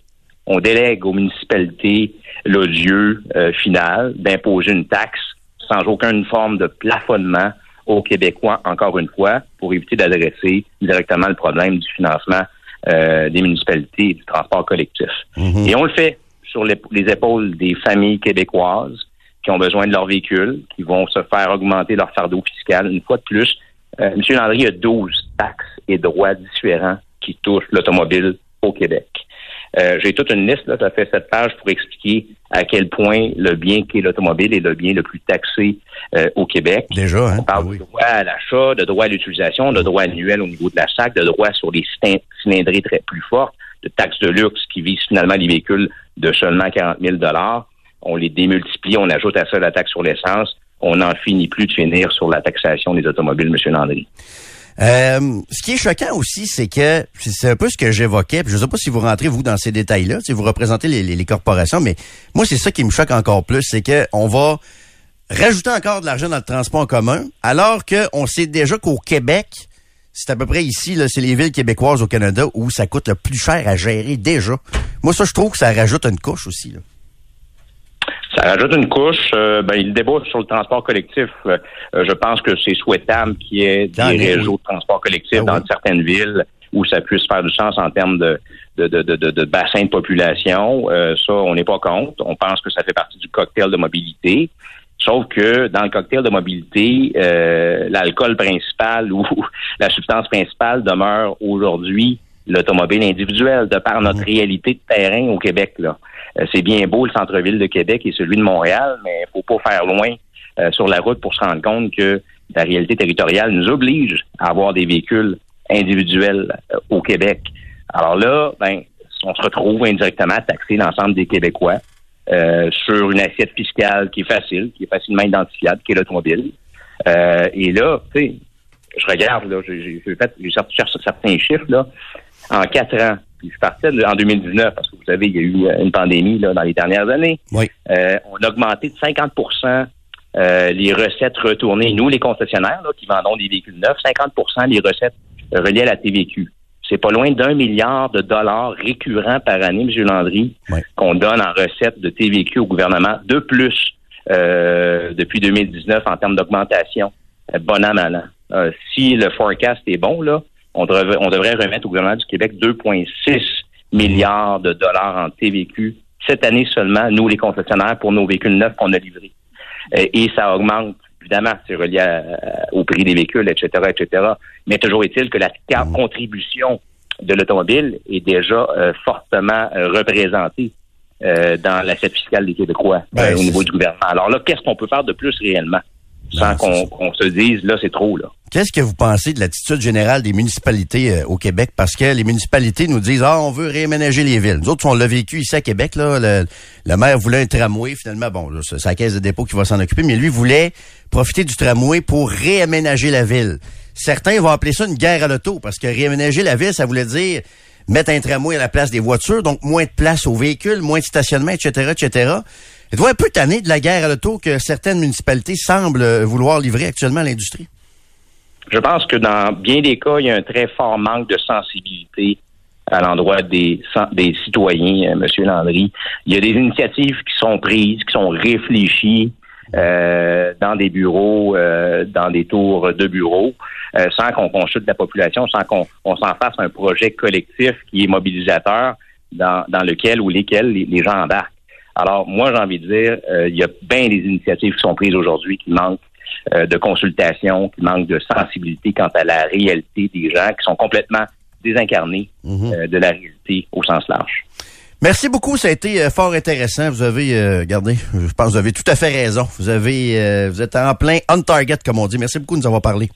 on délègue aux municipalités l'odieux euh, final d'imposer une taxe sans aucune forme de plafonnement aux Québécois, encore une fois, pour éviter d'adresser directement le problème du financement euh, des municipalités et du transport collectif. Et on le fait sur les, les épaules des familles québécoises qui ont besoin de leur véhicule, qui vont se faire augmenter leur fardeau fiscal. Une fois de plus, euh, M. Landry a 12 taxes et droits différents qui touchent l'automobile au Québec. Euh, J'ai toute une liste, là, ça fait cette page pour expliquer à quel point le bien qu'est l'automobile est le bien le plus taxé euh, au Québec. Déjà, hein? On parle Ah oui. de droit à l'achat, de droit à l'utilisation, de droit annuel au niveau de la SAC, de droit sur les cylin- cylindrées très plus fortes, de taxes de luxe qui visent finalement les véhicules de seulement 40 000 On les démultiplie, on ajoute à ça la taxe sur l'essence. On n'en finit plus de finir sur la taxation des automobiles, M. Landry. Euh, ce qui est choquant aussi, c'est que c'est un peu ce que j'évoquais. Je ne sais pas si vous rentrez vous dans ces détails-là, si vous représentez les, les- corporations, mais moi c'est ça qui me choque encore plus, c'est que on va rajouter encore de l'argent dans le transport en commun, alors qu'on sait déjà qu'au Québec, c'est à peu près ici, c'est les villes québécoises au Canada où ça coûte le plus cher à gérer déjà. Moi ça je trouve que ça rajoute une couche aussi. Là. Ça rajoute une couche. euh, ben, il débouche sur le transport collectif. Euh, euh, je pense que c'est souhaitable qu'il y ait des réseaux de transport collectif Ah dans oui. certaines villes où ça puisse faire du sens en termes de, de, de, de, de- de bassin de population. Euh, ça, on n'est pas contre. On pense que ça fait partie du cocktail de mobilité. Sauf que dans le cocktail de mobilité, euh, l'alcool principal ou la substance principale demeure aujourd'hui l'automobile individuelle, de par notre réalité de terrain au Québec. Là. Euh, c'est bien beau le centre-ville de Québec et celui de Montréal, mais il faut pas faire loin euh, sur la route pour se rendre compte que la réalité territoriale nous oblige à avoir des véhicules individuels euh, au Québec. Alors là, ben, on se retrouve indirectement à taxer l'ensemble des Québécois euh, sur une assiette fiscale qui est facile, qui est facilement identifiable, qui est l'automobile. Euh, et là, tu sais, je regarde, là, j'ai fait, certains chiffres, là, en quatre ans. Puis je partais de- en 2019, parce que vous savez, il y a eu euh, une pandémie là, dans les dernières années. Oui. Euh, on a augmenté de 50% euh, les recettes retournées. Nous, les concessionnaires là, qui vendons des véhicules neufs, 50% les recettes reliées à la TVQ. C'est pas loin d'un milliard de dollars récurrents par année, M. Landry, Oui. qu'on donne en recettes de TVQ au gouvernement, de plus euh, depuis 2019 en termes d'augmentation. Bon an, mal an. Si le forecast est bon, là, on devrait, on devrait remettre au gouvernement du Québec 2,6 milliards de dollars en TVQ cette année seulement, nous, les concessionnaires, pour nos véhicules neufs qu'on a livrés. Euh, et ça augmente, évidemment, c'est relié à- au prix des véhicules, etc., etc. Mais toujours est-il que la contribution de l'automobile est déjà euh, fortement euh, représentée dans l'assiette fiscale des Québécois Ben, au niveau du gouvernement. Alors là, qu'est-ce qu'on peut faire de plus réellement? Sans qu'on se dise, là, c'est trop, là. Qu'est-ce que vous pensez de l'attitude générale des municipalités euh, au Québec? Parce que les municipalités nous disent, ah, on veut réaménager les villes. Nous autres, on l'a vécu ici à Québec, là. Le, le maire voulait un tramway, finalement. Bon, là, c'est c'est la caisse de dépôt qui va s'en occuper, mais lui voulait profiter du tramway pour réaménager la ville. Certains vont appeler ça une guerre à l'auto, parce que réaménager la ville, ça voulait dire mettre un tramway à la place des voitures, donc moins de place aux véhicules, moins de stationnement, etc., etc. Êtes-vous un peu tanné de la guerre à l'auto que certaines municipalités semblent euh, vouloir livrer actuellement à l'industrie? Je pense que dans bien des cas, il y a un très fort manque de sensibilité à l'endroit des, citoyens, euh, Monsieur Landry. Il y a des initiatives qui sont prises, qui sont réfléchies euh, dans des bureaux, euh, dans des tours de bureaux, euh, sans qu'on consulte la population, sans qu'on on s'en fasse un projet collectif qui est mobilisateur dans, dans lequel ou lesquels les, les gens embarquent. Alors, moi, j'ai envie de dire, euh, il y a bien des initiatives qui sont prises aujourd'hui qui manquent euh, de consultation, qui manquent de sensibilité quant à la réalité des gens qui sont complètement désincarnés Mhm. euh, de la réalité au sens large. Merci beaucoup, ça a été fort intéressant. Vous avez, regardez, je pense que vous avez tout à fait raison. Vous avez, vous êtes en plein on target, comme on dit. Merci beaucoup de nous avoir parlé.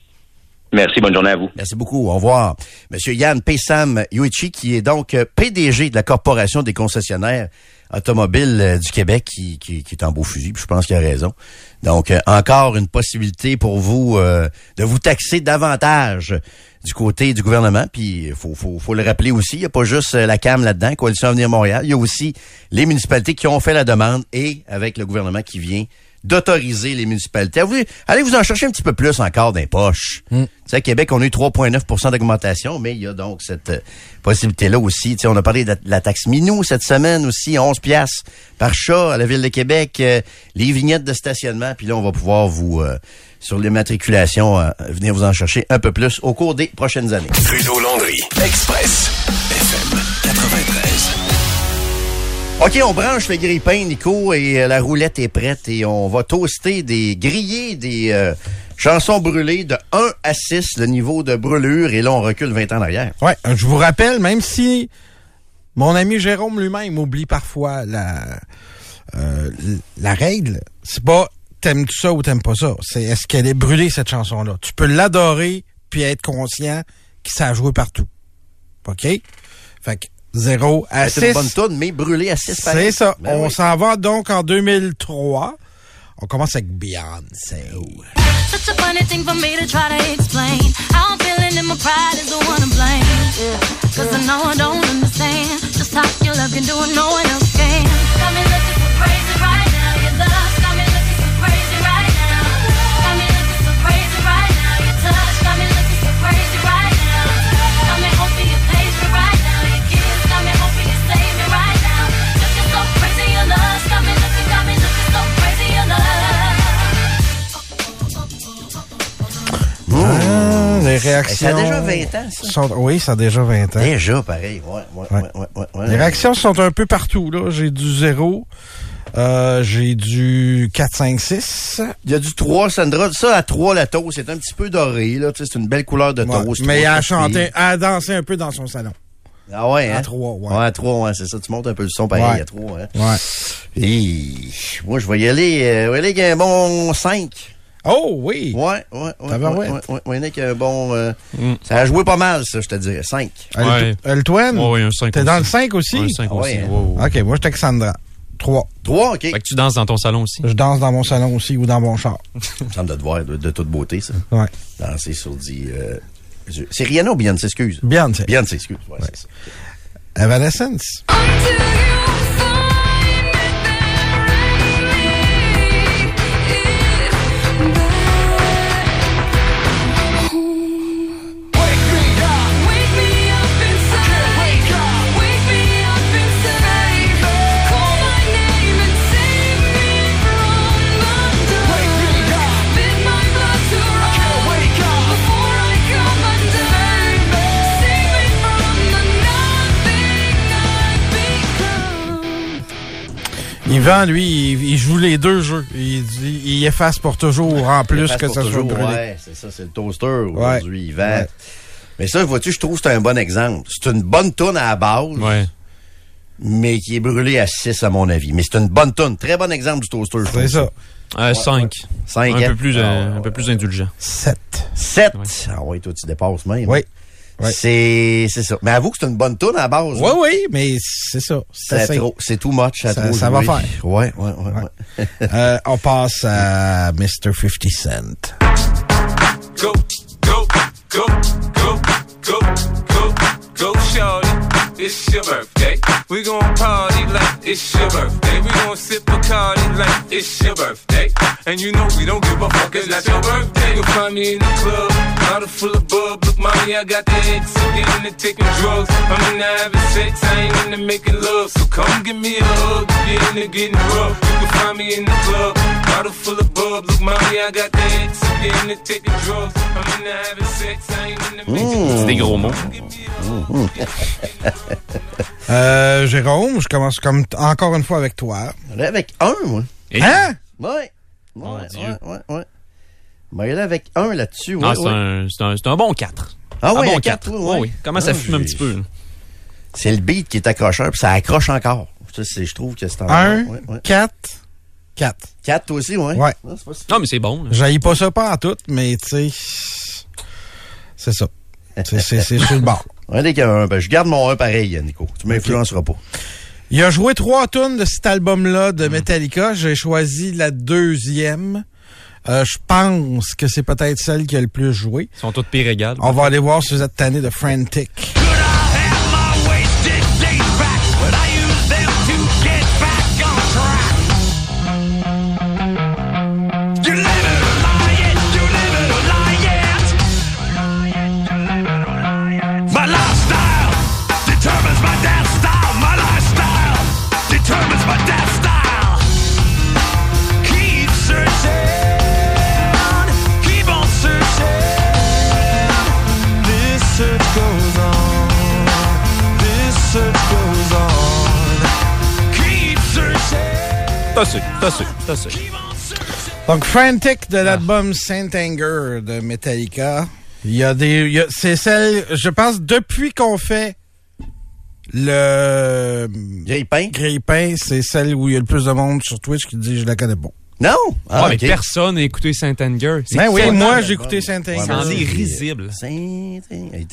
Merci, bonne journée à vous. Merci beaucoup. Au revoir. Monsieur Yann Pessam Yuichi, qui est donc PDG de la Corporation des concessionnaires automobiles euh, du Québec, qui, est en beau fusil, je pense qu'il a raison. Donc, euh, encore une possibilité pour vous de vous taxer davantage du côté du gouvernement. Puis, il faut, faut, faut le rappeler aussi, il n'y a pas juste la CAM là-dedans, Coalition Avenir Montréal. Il y a aussi les municipalités qui ont fait la demande et avec le gouvernement qui vient d'autoriser les municipalités. Allez vous en chercher un petit peu plus encore d'un poche. Mm. Tu sais, à Québec, on a eu 3,9% d'augmentation, mais il y a donc cette euh, possibilité-là aussi. Tu sais, on a parlé de la, taxe Minou cette semaine aussi, 11 piastres par chat à la Ville de Québec, euh, les vignettes de stationnement, puis là, on va pouvoir vous... Euh, sur les matriculations, venir vous en chercher un peu plus au cours des prochaines années. Trudeau Landry, Express, FM 93. OK, on branche le grille-pain, Nico, et euh, la roulette est prête et on va toaster des grillés, des euh, chansons brûlées de 1 à 6, le niveau de brûlure, et là, on recule 20 ans en arrière. Ouais, je vous rappelle, même si mon ami Jérôme lui-même oublie parfois la, euh, la règle, c'est pas t'aimes-tu ça ou t'aimes pas ça, c'est est-ce qu'elle est brûlée, cette chanson-là? Tu peux l'adorer puis être conscient que ça a joué partout. OK? Fait que 0 à 6. C'est une bonne tourne, mais brûlée à 6 C'est ça. Ben On s'en va donc en 2003. On commence avec Beyoncé. Such a funny thing for me to try to explain. How I'm feeling and my pride is the one to blame. Yeah. Cause I know I don't understand. Just how your love can do it, no one else can. Got me looking for crazy right now. Your love les réactions. Ça a déjà 20 ans, ça. Sont, oui, ça a déjà 20 ans. Déjà, pareil. Ouais, ouais, ouais. ouais, ouais les réactions sont un peu partout, là. J'ai du 0. Euh, j'ai du 4, 5, 6. Il y a du 3, Sandra. Ça, à 3, la toast, c'est un petit peu doré, là. C'est une belle couleur de toast. mais elle a chanté, elle a dansé un peu dans son salon. Ah ouais, hein? À 3, ouais. Ouais, à 3, ouais, c'est ça. Tu montes un peu le son pareil à 3, hein? Ouais. Et moi, je vais y aller, euh, je vais y aller avec un bon 5. Oh oui! Ouais, ouais, ouais. Ça va, ouais. Ouais, ouais, ouais, un bon. Euh, mm. Ça a joué pas mal, ça, je te dirais. 5. Ouais. Eltoine? Oui, un 5. T'es dans le 5 aussi? Ouais, 5 aussi. Hein. Ok, moi, je suis Sandra. 3. 3, ok. Fait que tu danses dans ton salon aussi? Je danse dans mon salon aussi ou dans mon char. ça me semble de te voir de, de, toute beauté, ça. Ouais. Danser sur dit. Euh, c'est Rihanna ou Beyoncé, excuse? Beyoncé. Beyoncé, excuse. Ouais, ouais. c'est ça. Evanescence. Yvan, lui, il, joue les deux jeux. Il, il, efface pour toujours, en plus que ça soit brûlé. Ouais, c'est ça, c'est le toaster aujourd'hui, Yvan. Mais ça, vois-tu, je trouve que c'est un bon exemple. C'est une bonne toune à la base. Ouais. Mais qui est brûlée à 6, à mon avis. Mais c'est une bonne toune. Très bon exemple du toaster. C'est ça. 5. 5. Un, peu plus, euh, un peu plus indulgent. 7. 7. Ah oui, toi, tu dépasses même. Oui. C'est c'est ça. Mais avoue que c'est une bonne tune à la base. Oui, oui, mais c'est ça. C'est trop. C'est too much à ça, ça va faire. Ouais, ouais, ouais. ouais. euh, on passe à Mr. 50 Cent. Go, go, go, go, go, go, go, shorty. It's your birthday. We gon' party like it's your birthday. We gon' sip a party like it's your birthday. And you know we don't give a fuck, it's not your birthday. You'll find me in the club, bottle full of bub. Look, mommy, I got the X. I'm getting into taking drugs. I'm into having sex, I ain't into making love. So come give me a hug you're into getting rough. You can find me in the club, bottle full of bub. Look, mommy, I got the X. I'm into taking drugs. I'm into having sex, I ain't into making love. C'est des gros mots. euh, Jérôme, je commence comme encore une fois avec toi. Avec un, moi. Hein? Ouais. Ouais, ouais, ouais, ouais. Ben, il est avec un là-dessus. Ouais, c'est un, un, un, bon 4. Ah oui, un bon 4. Oui, oui. Comment ça ah, fume un petit peu. C'est le beat qui est accrocheur, puis ça accroche encore. Je trouve que c'est un... 1, 4, 4. 4 aussi, ouais. Ouais. Non, mais c'est bon. J'aille pas ça pas en tout, mais tu sais... C'est ça. C'est- C'est c'est sur le bord. Un des qu'un. Ben, je garde mon 1 pareil, Nico. Tu m'influenceras pas. Il a joué trois tunes de cet album-là de Metallica. J'ai choisi la deuxième. Euh, je pense que c'est peut-être celle qui a le plus joué. Ils sont tous pires égales. On va aller voir si vous êtes tanné de Frantic. Donc, Frantic de l'album Saint Anger de Metallica. Il y a des, il y a- c'est celle, je pense, depuis qu'on fait le Grille pain? grille-pain, c'est celle où il y a le plus de monde sur Twitch qui dit je la connais pas. Non? Ah, mais personne n'a écouté Saint-Anger. Ben oui, moi j'ai écouté Saint Ouais. C'en mais est risible. Saint-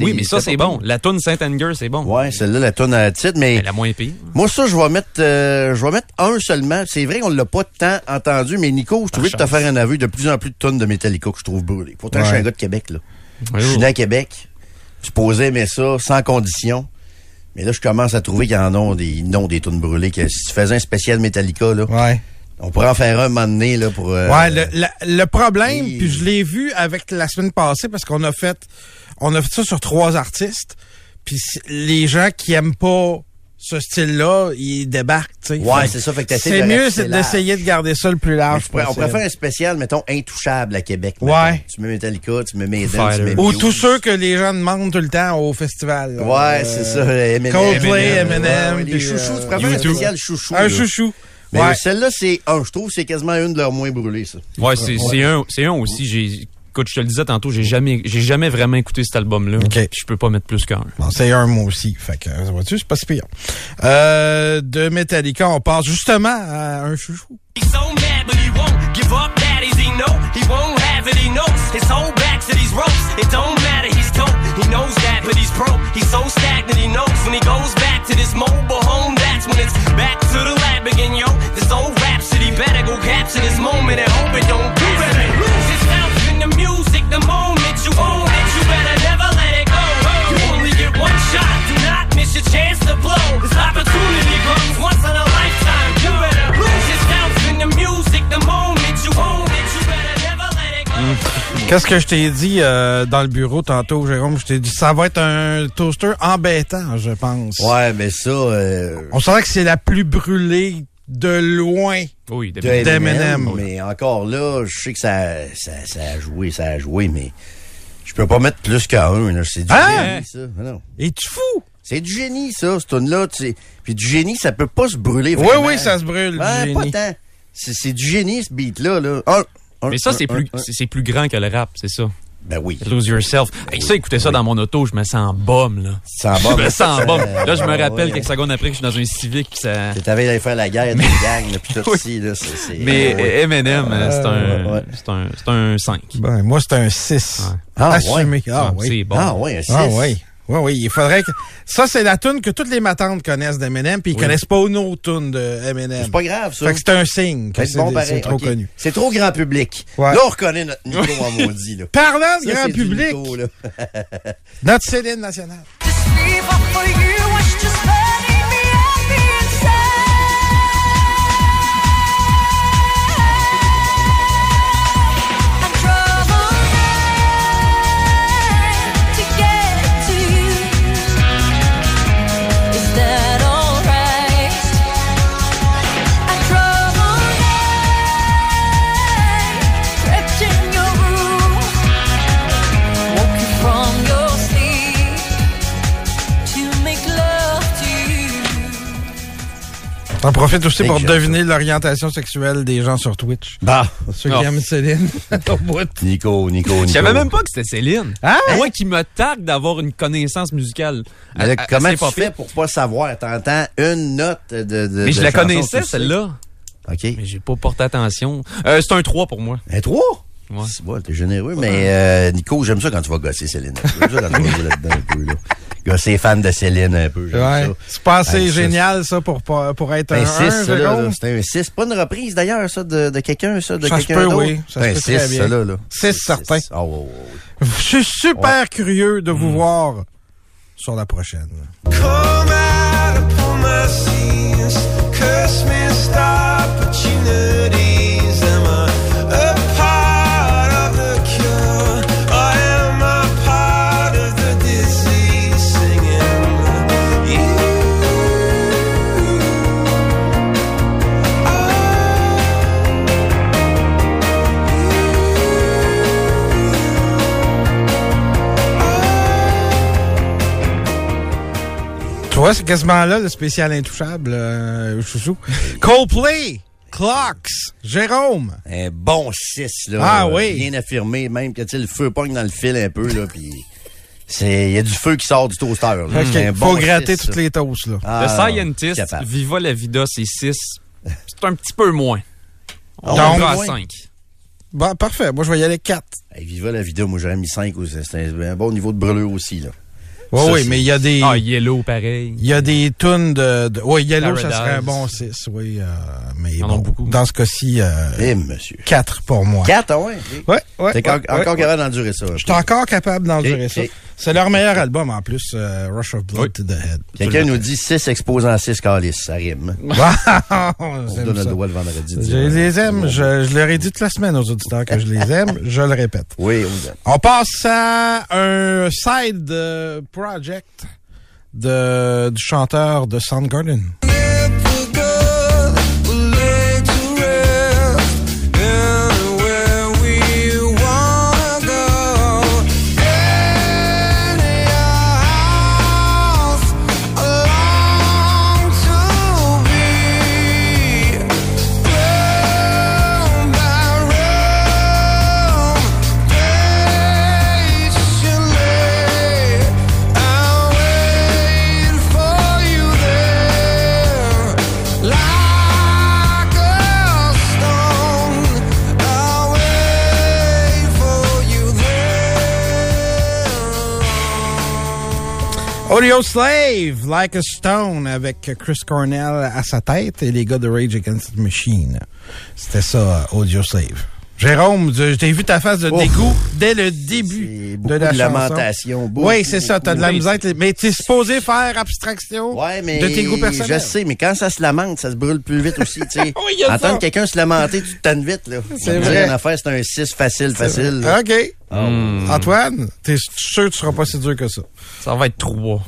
Oui, mais ça, c'est bon. La toune Saint-Anger, c'est bon. Ouais, celle-là, la tonne à titre, mais Elle la moins pire. moi, ça, je vais mettre, euh, je vais mettre un seulement. C'est vrai, on l'a pas tant entendu, mais Nico, je trouvais de te chance. faire un aveu de plus en plus de tonnes de Metallica que je trouve brûlées. Pourtant, je suis un gars de Québec, là. Ouais, Je suis né à Québec. Je posais aimer ça, sans condition. Mais là, je commence à trouver qu'il y en a des noms des tunes brûlées. Que si tu faisais un spécial Metallica, là, Ouais. On pourrait en faire un moment donné, là, pour... euh, Ouais, le, le problème, et- puis je l'ai vu avec la semaine passée parce qu'on a fait on a fait ça sur trois artistes. Puis les gens qui aiment pas ce style-là, ils débarquent, tu sais. Ouais, c'est ça, fait que C'est de mieux, d'essayer de garder ça le plus large. pourrais- on faire un spécial, mettons, intouchable à Québec. Ouais. mettons. Tu mets Metallica, tu mets Maiden, Fighter. tu mets Ou tous ceux que les gens demandent tout le temps au festival. Ouais, Euh, c'est ça. Eminem. Coldplay, Eminem. Eminem, Ouais, Les puis, chouchous, euh, tu pourrais faire un spécial chouchou. Un là. chouchou. Mais Ouais. celle-là, c'est un. Je trouve que c'est quasiment une de leurs moins brûlées, ça. Ouais, c'est c'est un, c'est un aussi. J'ai, écoute, je te le disais tantôt, j'ai jamais, j'ai jamais vraiment écouté cet album-là. Ok. Puis Je peux pas mettre plus qu'un. Bon, c'est un mot aussi. Fait que, ça vois-tu, c'est pas si pire. Euh, de Metallica, on passe justement à un chouchou. He's so mad, but he won't Qu'est-ce que je t'ai dit euh, dans le bureau tantôt, Jérôme? Je t'ai dit, ça va être un toaster embêtant, je pense. Ouais, mais ça. Euh, On saurait que c'est la plus brûlée de loin. Oui, de D'Eminem, Mais encore là, je sais que ça, ça, ça a joué, ça a joué, mais je peux pas mettre plus qu'un. là. C'est du Hein? génie, ça. Ah Non. Es-tu fou? C'est du génie, ça, ce tune-là. tu sais. Puis du génie, ça peut pas se brûler. Oui, vraiment. oui, ça se brûle, du pas tant. C'est du génie, ce beat-là. Là. Un, un, Mais ça, c'est plus, c'est plus grand que le rap, c'est ça. Ben oui. Lose yourself. Hey, ça, écoutez ça dans mon auto, je me sens bum, là. Ça Je va. me sens bum. Là, je me Ouais, rappelle ouais. quelques secondes après que je suis dans un civique, puis ça. T'avais d'aller faire la guerre des gangs, là, puis tout Oui. là, c'est... Mais ah, ouais. Eminem, euh, c'est un, ouais, ouais. c'est un, c'est un 5. Ben, moi, c'est un 6. Ouais. Ah, Assumé. Ah, Ah, oui. C'est bon. Ah ouais, un six. Ah oui. Oui, oui, il faudrait que... Ça, c'est la tune que toutes les matantes connaissent d'Eminem, puis ils Oui. connaissent pas une autre tune d'Eminem. C'est pas grave, ça. Fait que c'est un signe que C'est bon trop connu. C'est trop grand public. Ouais. Là, on reconnaît notre Nico en maudit, là. Parlant de Ça, grand c'est du public, Nico, là. notre Céline nationale. Profite aussi pour deviner l'orientation sexuelle des gens sur Twitch. Bah. Ceux qui aiment Céline. Nico, Nico, Nico. Je savais même pas que c'était Céline. Hein? Moi qui me targue d'avoir une connaissance musicale. Mais a- comment tu fais pour pas savoir? T'entends une note de. de Mais je de la connaissais, celle-là. OK. Mais j'ai pas porté attention. Euh, c'est un 3 pour moi. Un 3? Ouais. C'est bon, t'es généreux, mais euh, Nico, j'aime ça quand tu vas gosser Céline. J'aime ça quand tu vas jouer là-dedans un peu. Là. Gosser fan de Céline un peu. Ouais. C'est assez Ouais, ça, génial, ça, pour, pour être C'est un un 6, 1, ça, là. C'est un 6. Pas une reprise, d'ailleurs, ça, de, de quelqu'un, ça, de Ça se quelqu'un peut, d'autre. oui. Ça se C'est un peut très 6, bien. ça, là. là. Six, certain. Ouais, ouais, ouais. Je suis super curieux de vous voir sur la prochaine. Come out upon my seas, curse missed opportunities. C'est quasiment là le spécial intouchable, euh, chouchou. Coldplay, Clocks, Jérôme. Un bon 6, là. Ah Euh, oui. Bien affirmé, même que, tu sais, le feu pogne dans le fil un peu, là, puis c'est, il y a du feu qui sort du toaster, là. OK, C'est un faut bon gratter six, toutes ça. les toasts, là. Ah, Le Scientist, capable. Viva la Vida, c'est 6. C'est un petit peu moins. On va à moins. 5. Bon, parfait. Moi, je vais y aller 4. Hey, viva la vidéo, moi j'aurais mis 5 aussi. C'est un, un bon niveau de brûlure aussi, là. Oui, oui, mais il y a des... Ah, Yellow, pareil. Il y a des tunes de, de ouais, Yellow, ça serait un bon 6, oui, euh, mais en bon, beaucoup. dans ce cas-ci, euh, Eh, monsieur. 4 pour moi. 4, ah ouais? Ouais, ouais. T'es encore, ouais, encore ouais. capable d'endurer ça. Je suis encore capable d'endurer ça. C'est leur meilleur album en plus, euh, Rush of Blood Oui. to the Head. Quelqu'un nous dit 6 exposants 6 calices. Ça rime. Wow, On se donne le droit le vendredi. Je les aime. Je, je leur ai dit toute la semaine aux auditeurs que je les aime. Je le répète. Oui, on aime. On passe à un side euh, project de, du chanteur de Soundgarden. Audio Slave, Like a Stone, avec Chris Cornell à sa tête et les gars de Rage Against the Machine. C'était ça, Audio Slave. Jérôme, t'ai vu ta face de Ouf. dégoût dès le début de la de chanson. lamentation. beaucoup, Oui, c'est ça, t'as de la misère. Mais t'es supposé faire abstraction Ouais, mais de tes goûts personnels. je sais, mais quand ça se lamente, ça se brûle plus vite aussi, tu sais. Oui, il y a. Entendre quelqu'un se lamenter, tu te tannes vite, là. C'est vrai. Une affaire, c'est un 6 facile, facile. OK. Ah. Antoine, t'es sûr que tu seras pas si dur que ça? Ça va être 3.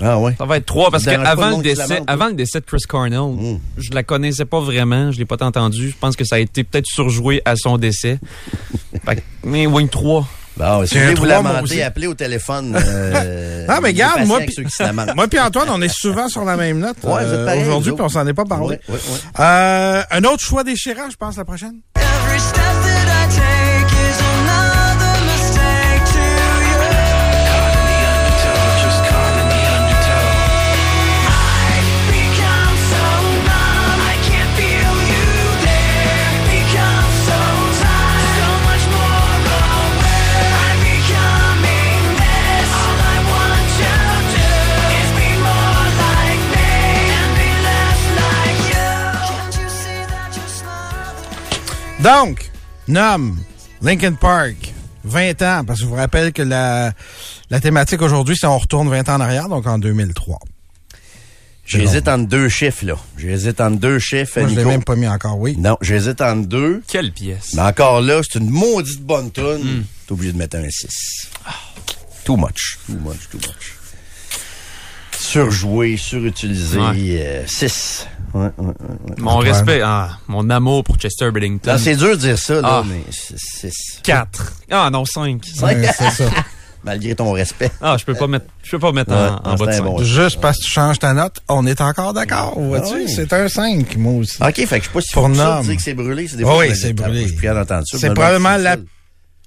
Ah ouais. Ça va être 3 parce le qu'avant le, décès, avant le décès de Chris Cornell, Mm. je la connaissais pas vraiment, je l'ai pas entendu. Je pense que ça a été peut-être surjoué à son décès. Fait que, mais Wing 3. Bon, si vous voulez vous trois, lamenter, appelez au téléphone. euh, Ah, mais il est garde, patient moi. Moi puis Antoine, on est souvent sur la même note Ouais, euh, aujourd'hui, puis on s'en est pas parlé. Ouais, ouais, ouais. Euh, un autre choix déchirant, je pense, la prochaine. Donc, Nom, Linkin Park, 20 ans, parce que je vous rappelle que la, la thématique aujourd'hui, c'est on retourne 20 ans en arrière, donc en 2003. J'hésite entre deux chiffres, là. J'hésite entre deux chiffres, Moi, je l'ai même pas mis encore, oui. Non, j'hésite entre deux. Quelle pièce. Mais encore là, c'est une maudite bonne tune. Hmm. T'es obligé de mettre un 6. Too much. Too much, too much. Surjoué, surutilisé. Ouais. 6. Ouais, ouais, ouais, ouais. Mon respect, ah, mon amour pour Chester Bennington. C'est dur de dire ça, là, Ah. mais 6. 4. Ah non, 5. Ouais, c'est ça. Malgré ton respect. Ah, je peux pas mettre, je peux pas mettre Ouais, en, bas de c'est 5. un bon. Juste parce que tu changes ta note, on est encore d'accord, vois-tu? Ah oui. C'est un 5, moi aussi. OK, fait que je sais pas si Pour de dire que c'est brûlé. C'est des fois oui, c'est dis, brûlé. Je suis fier d'entendre ça. C'est probablement la... c'est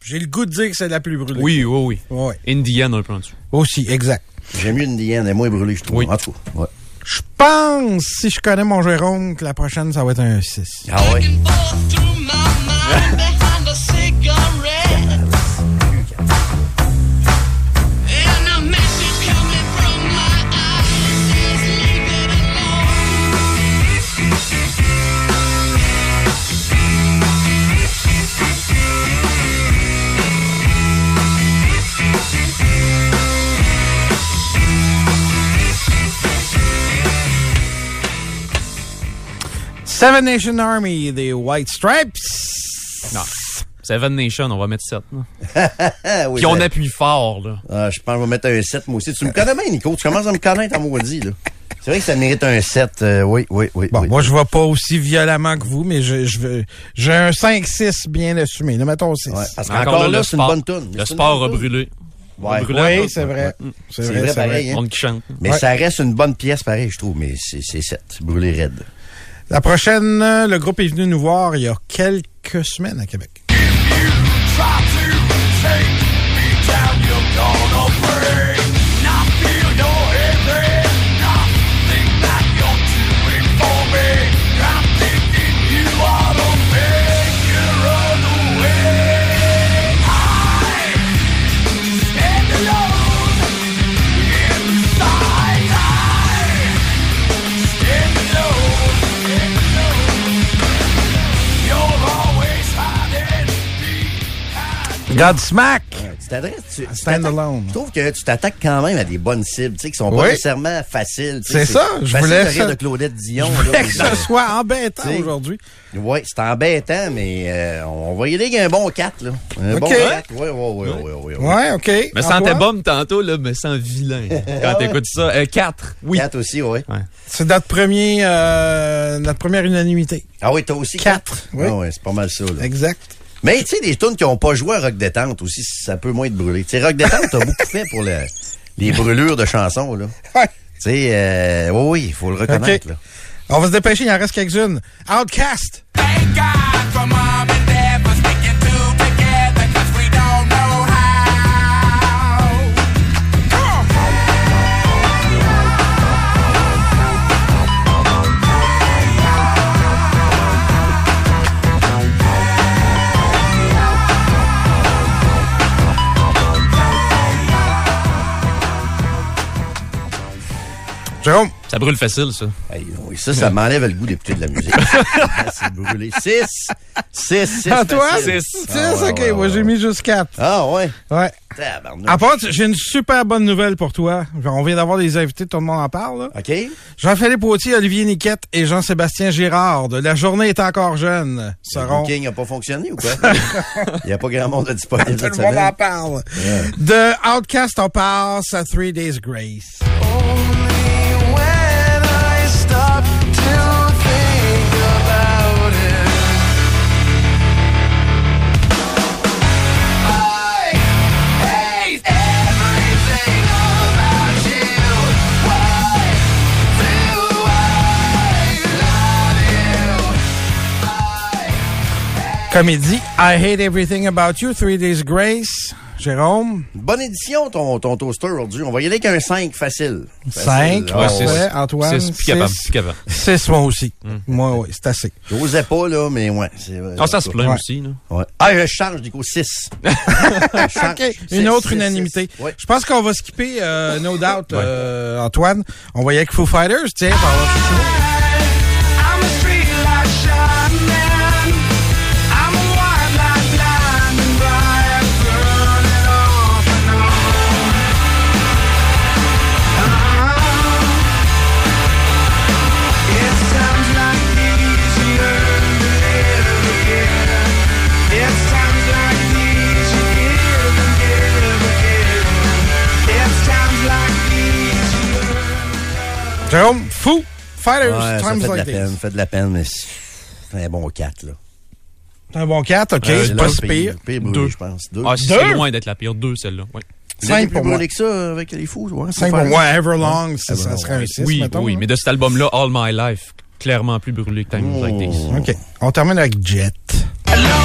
J'ai le goût de dire que c'est la plus brûlée. Oui, oui, oui. Ouais. Indiana, en dessous. Aussi, exact. J'aime mieux elle est moins brûlée, je trouve. Oui. En tout cas, ouais. Je pense, si je connais mon Jérôme, que la prochaine, ça va être un 6. Ah ouais. Seven Nation Army, des White Stripes. Non. Seven Nation, on va mettre 7. Ah, oui, Puis on ça- appuie fort, là. Ah, je pense que je vais mettre un 7 moi aussi. Tu me connais bien, Nico. Tu commences à me connaître en maudit, là. C'est vrai que ça mérite un 7. euh, oui, oui, oui. Bon, oui. moi, je vais pas aussi violemment que vous, mais je, je veux- j'ai un 5-6 bien assumé. Là, mettons 6. Ouais, parce Encore qu'encore là, le c'est une sport- bonne toune. Le C'est une sport bonne a toune. brûlé. Ouais. brûlé. Oui, c'est vrai. C'est C'est vrai, vrai, c'est pareil, vrai. hein. Monde qui chante. Mais Ouais. ça reste une bonne pièce, pareil, je trouve. Mais c'est c'est 7. Brûlé raide. La prochaine, euh, le groupe est venu nous voir il y a quelques semaines à Québec. Godsmack! Tu t'adresses, tu, tu Stand alone. Je trouve que tu t'attaques quand même à des bonnes cibles, tu sais, qui sont pas Oui. nécessairement faciles. C'est ça, je facile voulais ça- de Claudette Dion. Je voulais là, que de- soit embêtant aujourd'hui. Ouais, c'est embêtant, mais euh, on va y aller avec un bon 4, là. Un bon 4, ouais, ouais, ouais, ouais, ouais, ouais. Ouais, OK. Me sentais bombe tantôt, là, me sens vilain. Quand t'écoutes ça. Euh, 4. Oui. 4 aussi, ouais. C'est notre premier, euh, notre première unanimité. Ah oui, toi aussi Quatre, oui. Ah ouais, c'est pas mal ça, là. Exact. Mais tu sais, des tunes qui ont pas joué à Rock Détente aussi, ça peut moins être brûlé. Tu sais, Rock Détente, t'as beaucoup fait pour le- les brûlures de chansons, là. Ouais. Tu sais, euh, oui, oui, il faut le reconnaître, là. On va se dépêcher, il en reste quelques-unes. Outcast. Thank God for mom and Jérôme? Ça brûle facile, ça. Hey, oui, ça, ça m'enlève le goût d'écouter de la musique. Ah, c'est brûlé. 6! 6, 6. Antoine? Six. 6, Ah, ouais, OK. ouais, moi, j'ai mis juste 4. Ah, ouais? Ouais. À part, j'ai une super bonne nouvelle pour toi. On vient d'avoir des invités, tout le monde en parle. là. OK? Jean-Philippe Autier, Olivier Niquette et Jean-Sébastien Girard de La Journée est encore jeune Le seront... booking n'a pas fonctionné ou quoi? Il n'y a pas grand monde de disponible Tout cette le monde en parle. De Outcast, on passe à Three Days Grace. When Comédie I Hate Everything About You, Three Days Grace. Jérôme, Bonne édition, ton, ton toaster aujourd'hui. On va y aller avec un 5 facile. 5. Facile. Ouais, Oh, six. Ouais, Antoine, Six, plus capable, six. plus capable. 6, moi aussi. Moi, oui, c'est assez. J'osais pas, là, mais ouais. c'est- Ah, ça se plaint Ouais. aussi, là. Ouais. Ah, je change, Nico, 6. OK, une autre unanimité. Ouais. Je pense qu'on va skipper euh, No Doubt, euh, Antoine. On va y aller avec Foo Fighters. Tiens, par I'm Jérôme, Foo Fighters, Ouais, ça Times fait de la Like peine, fait de la peine, mais c'est un bon 4, là. C'est un bon 4, OK, Euh, c'est là, pas si pire- pire. le pire brûlé, Deux. je pense. Deux. Ah, c'est Deux? loin d'être la pire. Deux, celle-là. Ouais. Cinq pour moi. brûlé que ça avec les fous, ouais? Cinq pour moi, Everlong, ça, ça Everlong, serait un ouais. 6, Oui, mettons. oui, hein. mais de cet album-là, All My Life, clairement plus brûlé que Times Like This. Oh. OK, on termine avec Jet. Long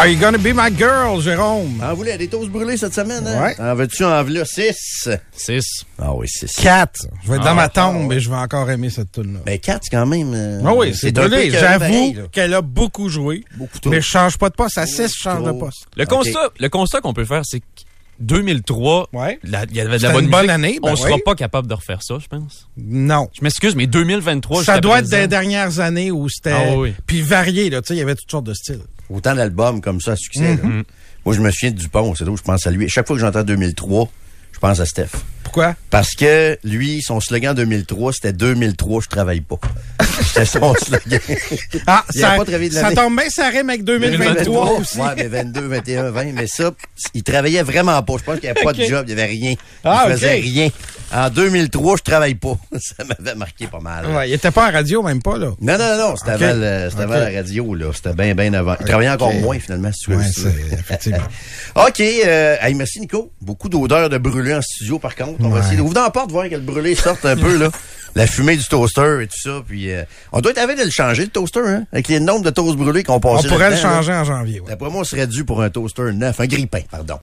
Are you gonna be my girl, Jérôme? En voulait des toasts brûlés cette semaine, hein? Ouais. En veux-tu en v'là 6? 6. Ah oui, 6. 4. Je vais être dans Ah, ma ah, tombe et je vais encore aimer cette tune-là. Ben 4, c'est quand même... euh, Ah oui, c'est brûlé. J'avoue qu'elle a beaucoup joué. Beaucoup trop. Mais je change pas de poste. À 6, je change de poste. Le constat, le constat qu'on peut faire, c'est que 2003, Ouais. la- il y avait de C'était la bonne une bonne année, ben On sera oui. pas capable de refaire ça, je pense. Non. Je m'excuse, mais 2023, Ça doit être des dernières années où c'était. Ah oui. Puis varié, là. Tu sais, il y avait toutes sortes de styles. Autant d'albums comme ça à succès. là. Moi, je me souviens de Dupont, c'est où je pense à lui. Chaque fois que j'entends 2003, je pense à Steph. Pourquoi? Parce que lui, son slogan 2003, c'était 2003, je travaille pas. C'était son slogan. Ah, Il a ça, pas travaillé de ça tombe bien, ça rime avec 2023 aussi. Ouais, mais 22, 21, 20. Mais ça, il travaillait vraiment pas. Je pense qu'il n'y avait pas de job, il n'y avait rien. Ah, il faisait rien. En 2003, je travaille pas. Ça m'avait marqué pas mal. Ouais, il était pas en radio, même pas, là. Non, non, non, c'était avant, le- la radio, là. C'était bien, bien avant. Il travaillait encore moins, finalement, si tu veux. Ouais, effectivement. OK. Euh, hey, merci, Nico. Beaucoup d'odeurs de brûlé en studio, par contre. On va essayer d'ouvrir la porte, voir que le brûlé sorte un peu, là. La fumée du toaster et tout ça. Puis, euh, on doit être avec de le changer, le toaster, hein? Avec les nombres de toasts brûlés qu'on On passait pourrait le là. changer en janvier, ouais. D'après moi, on serait dû pour un toaster neuf, un grille-pain, pardon.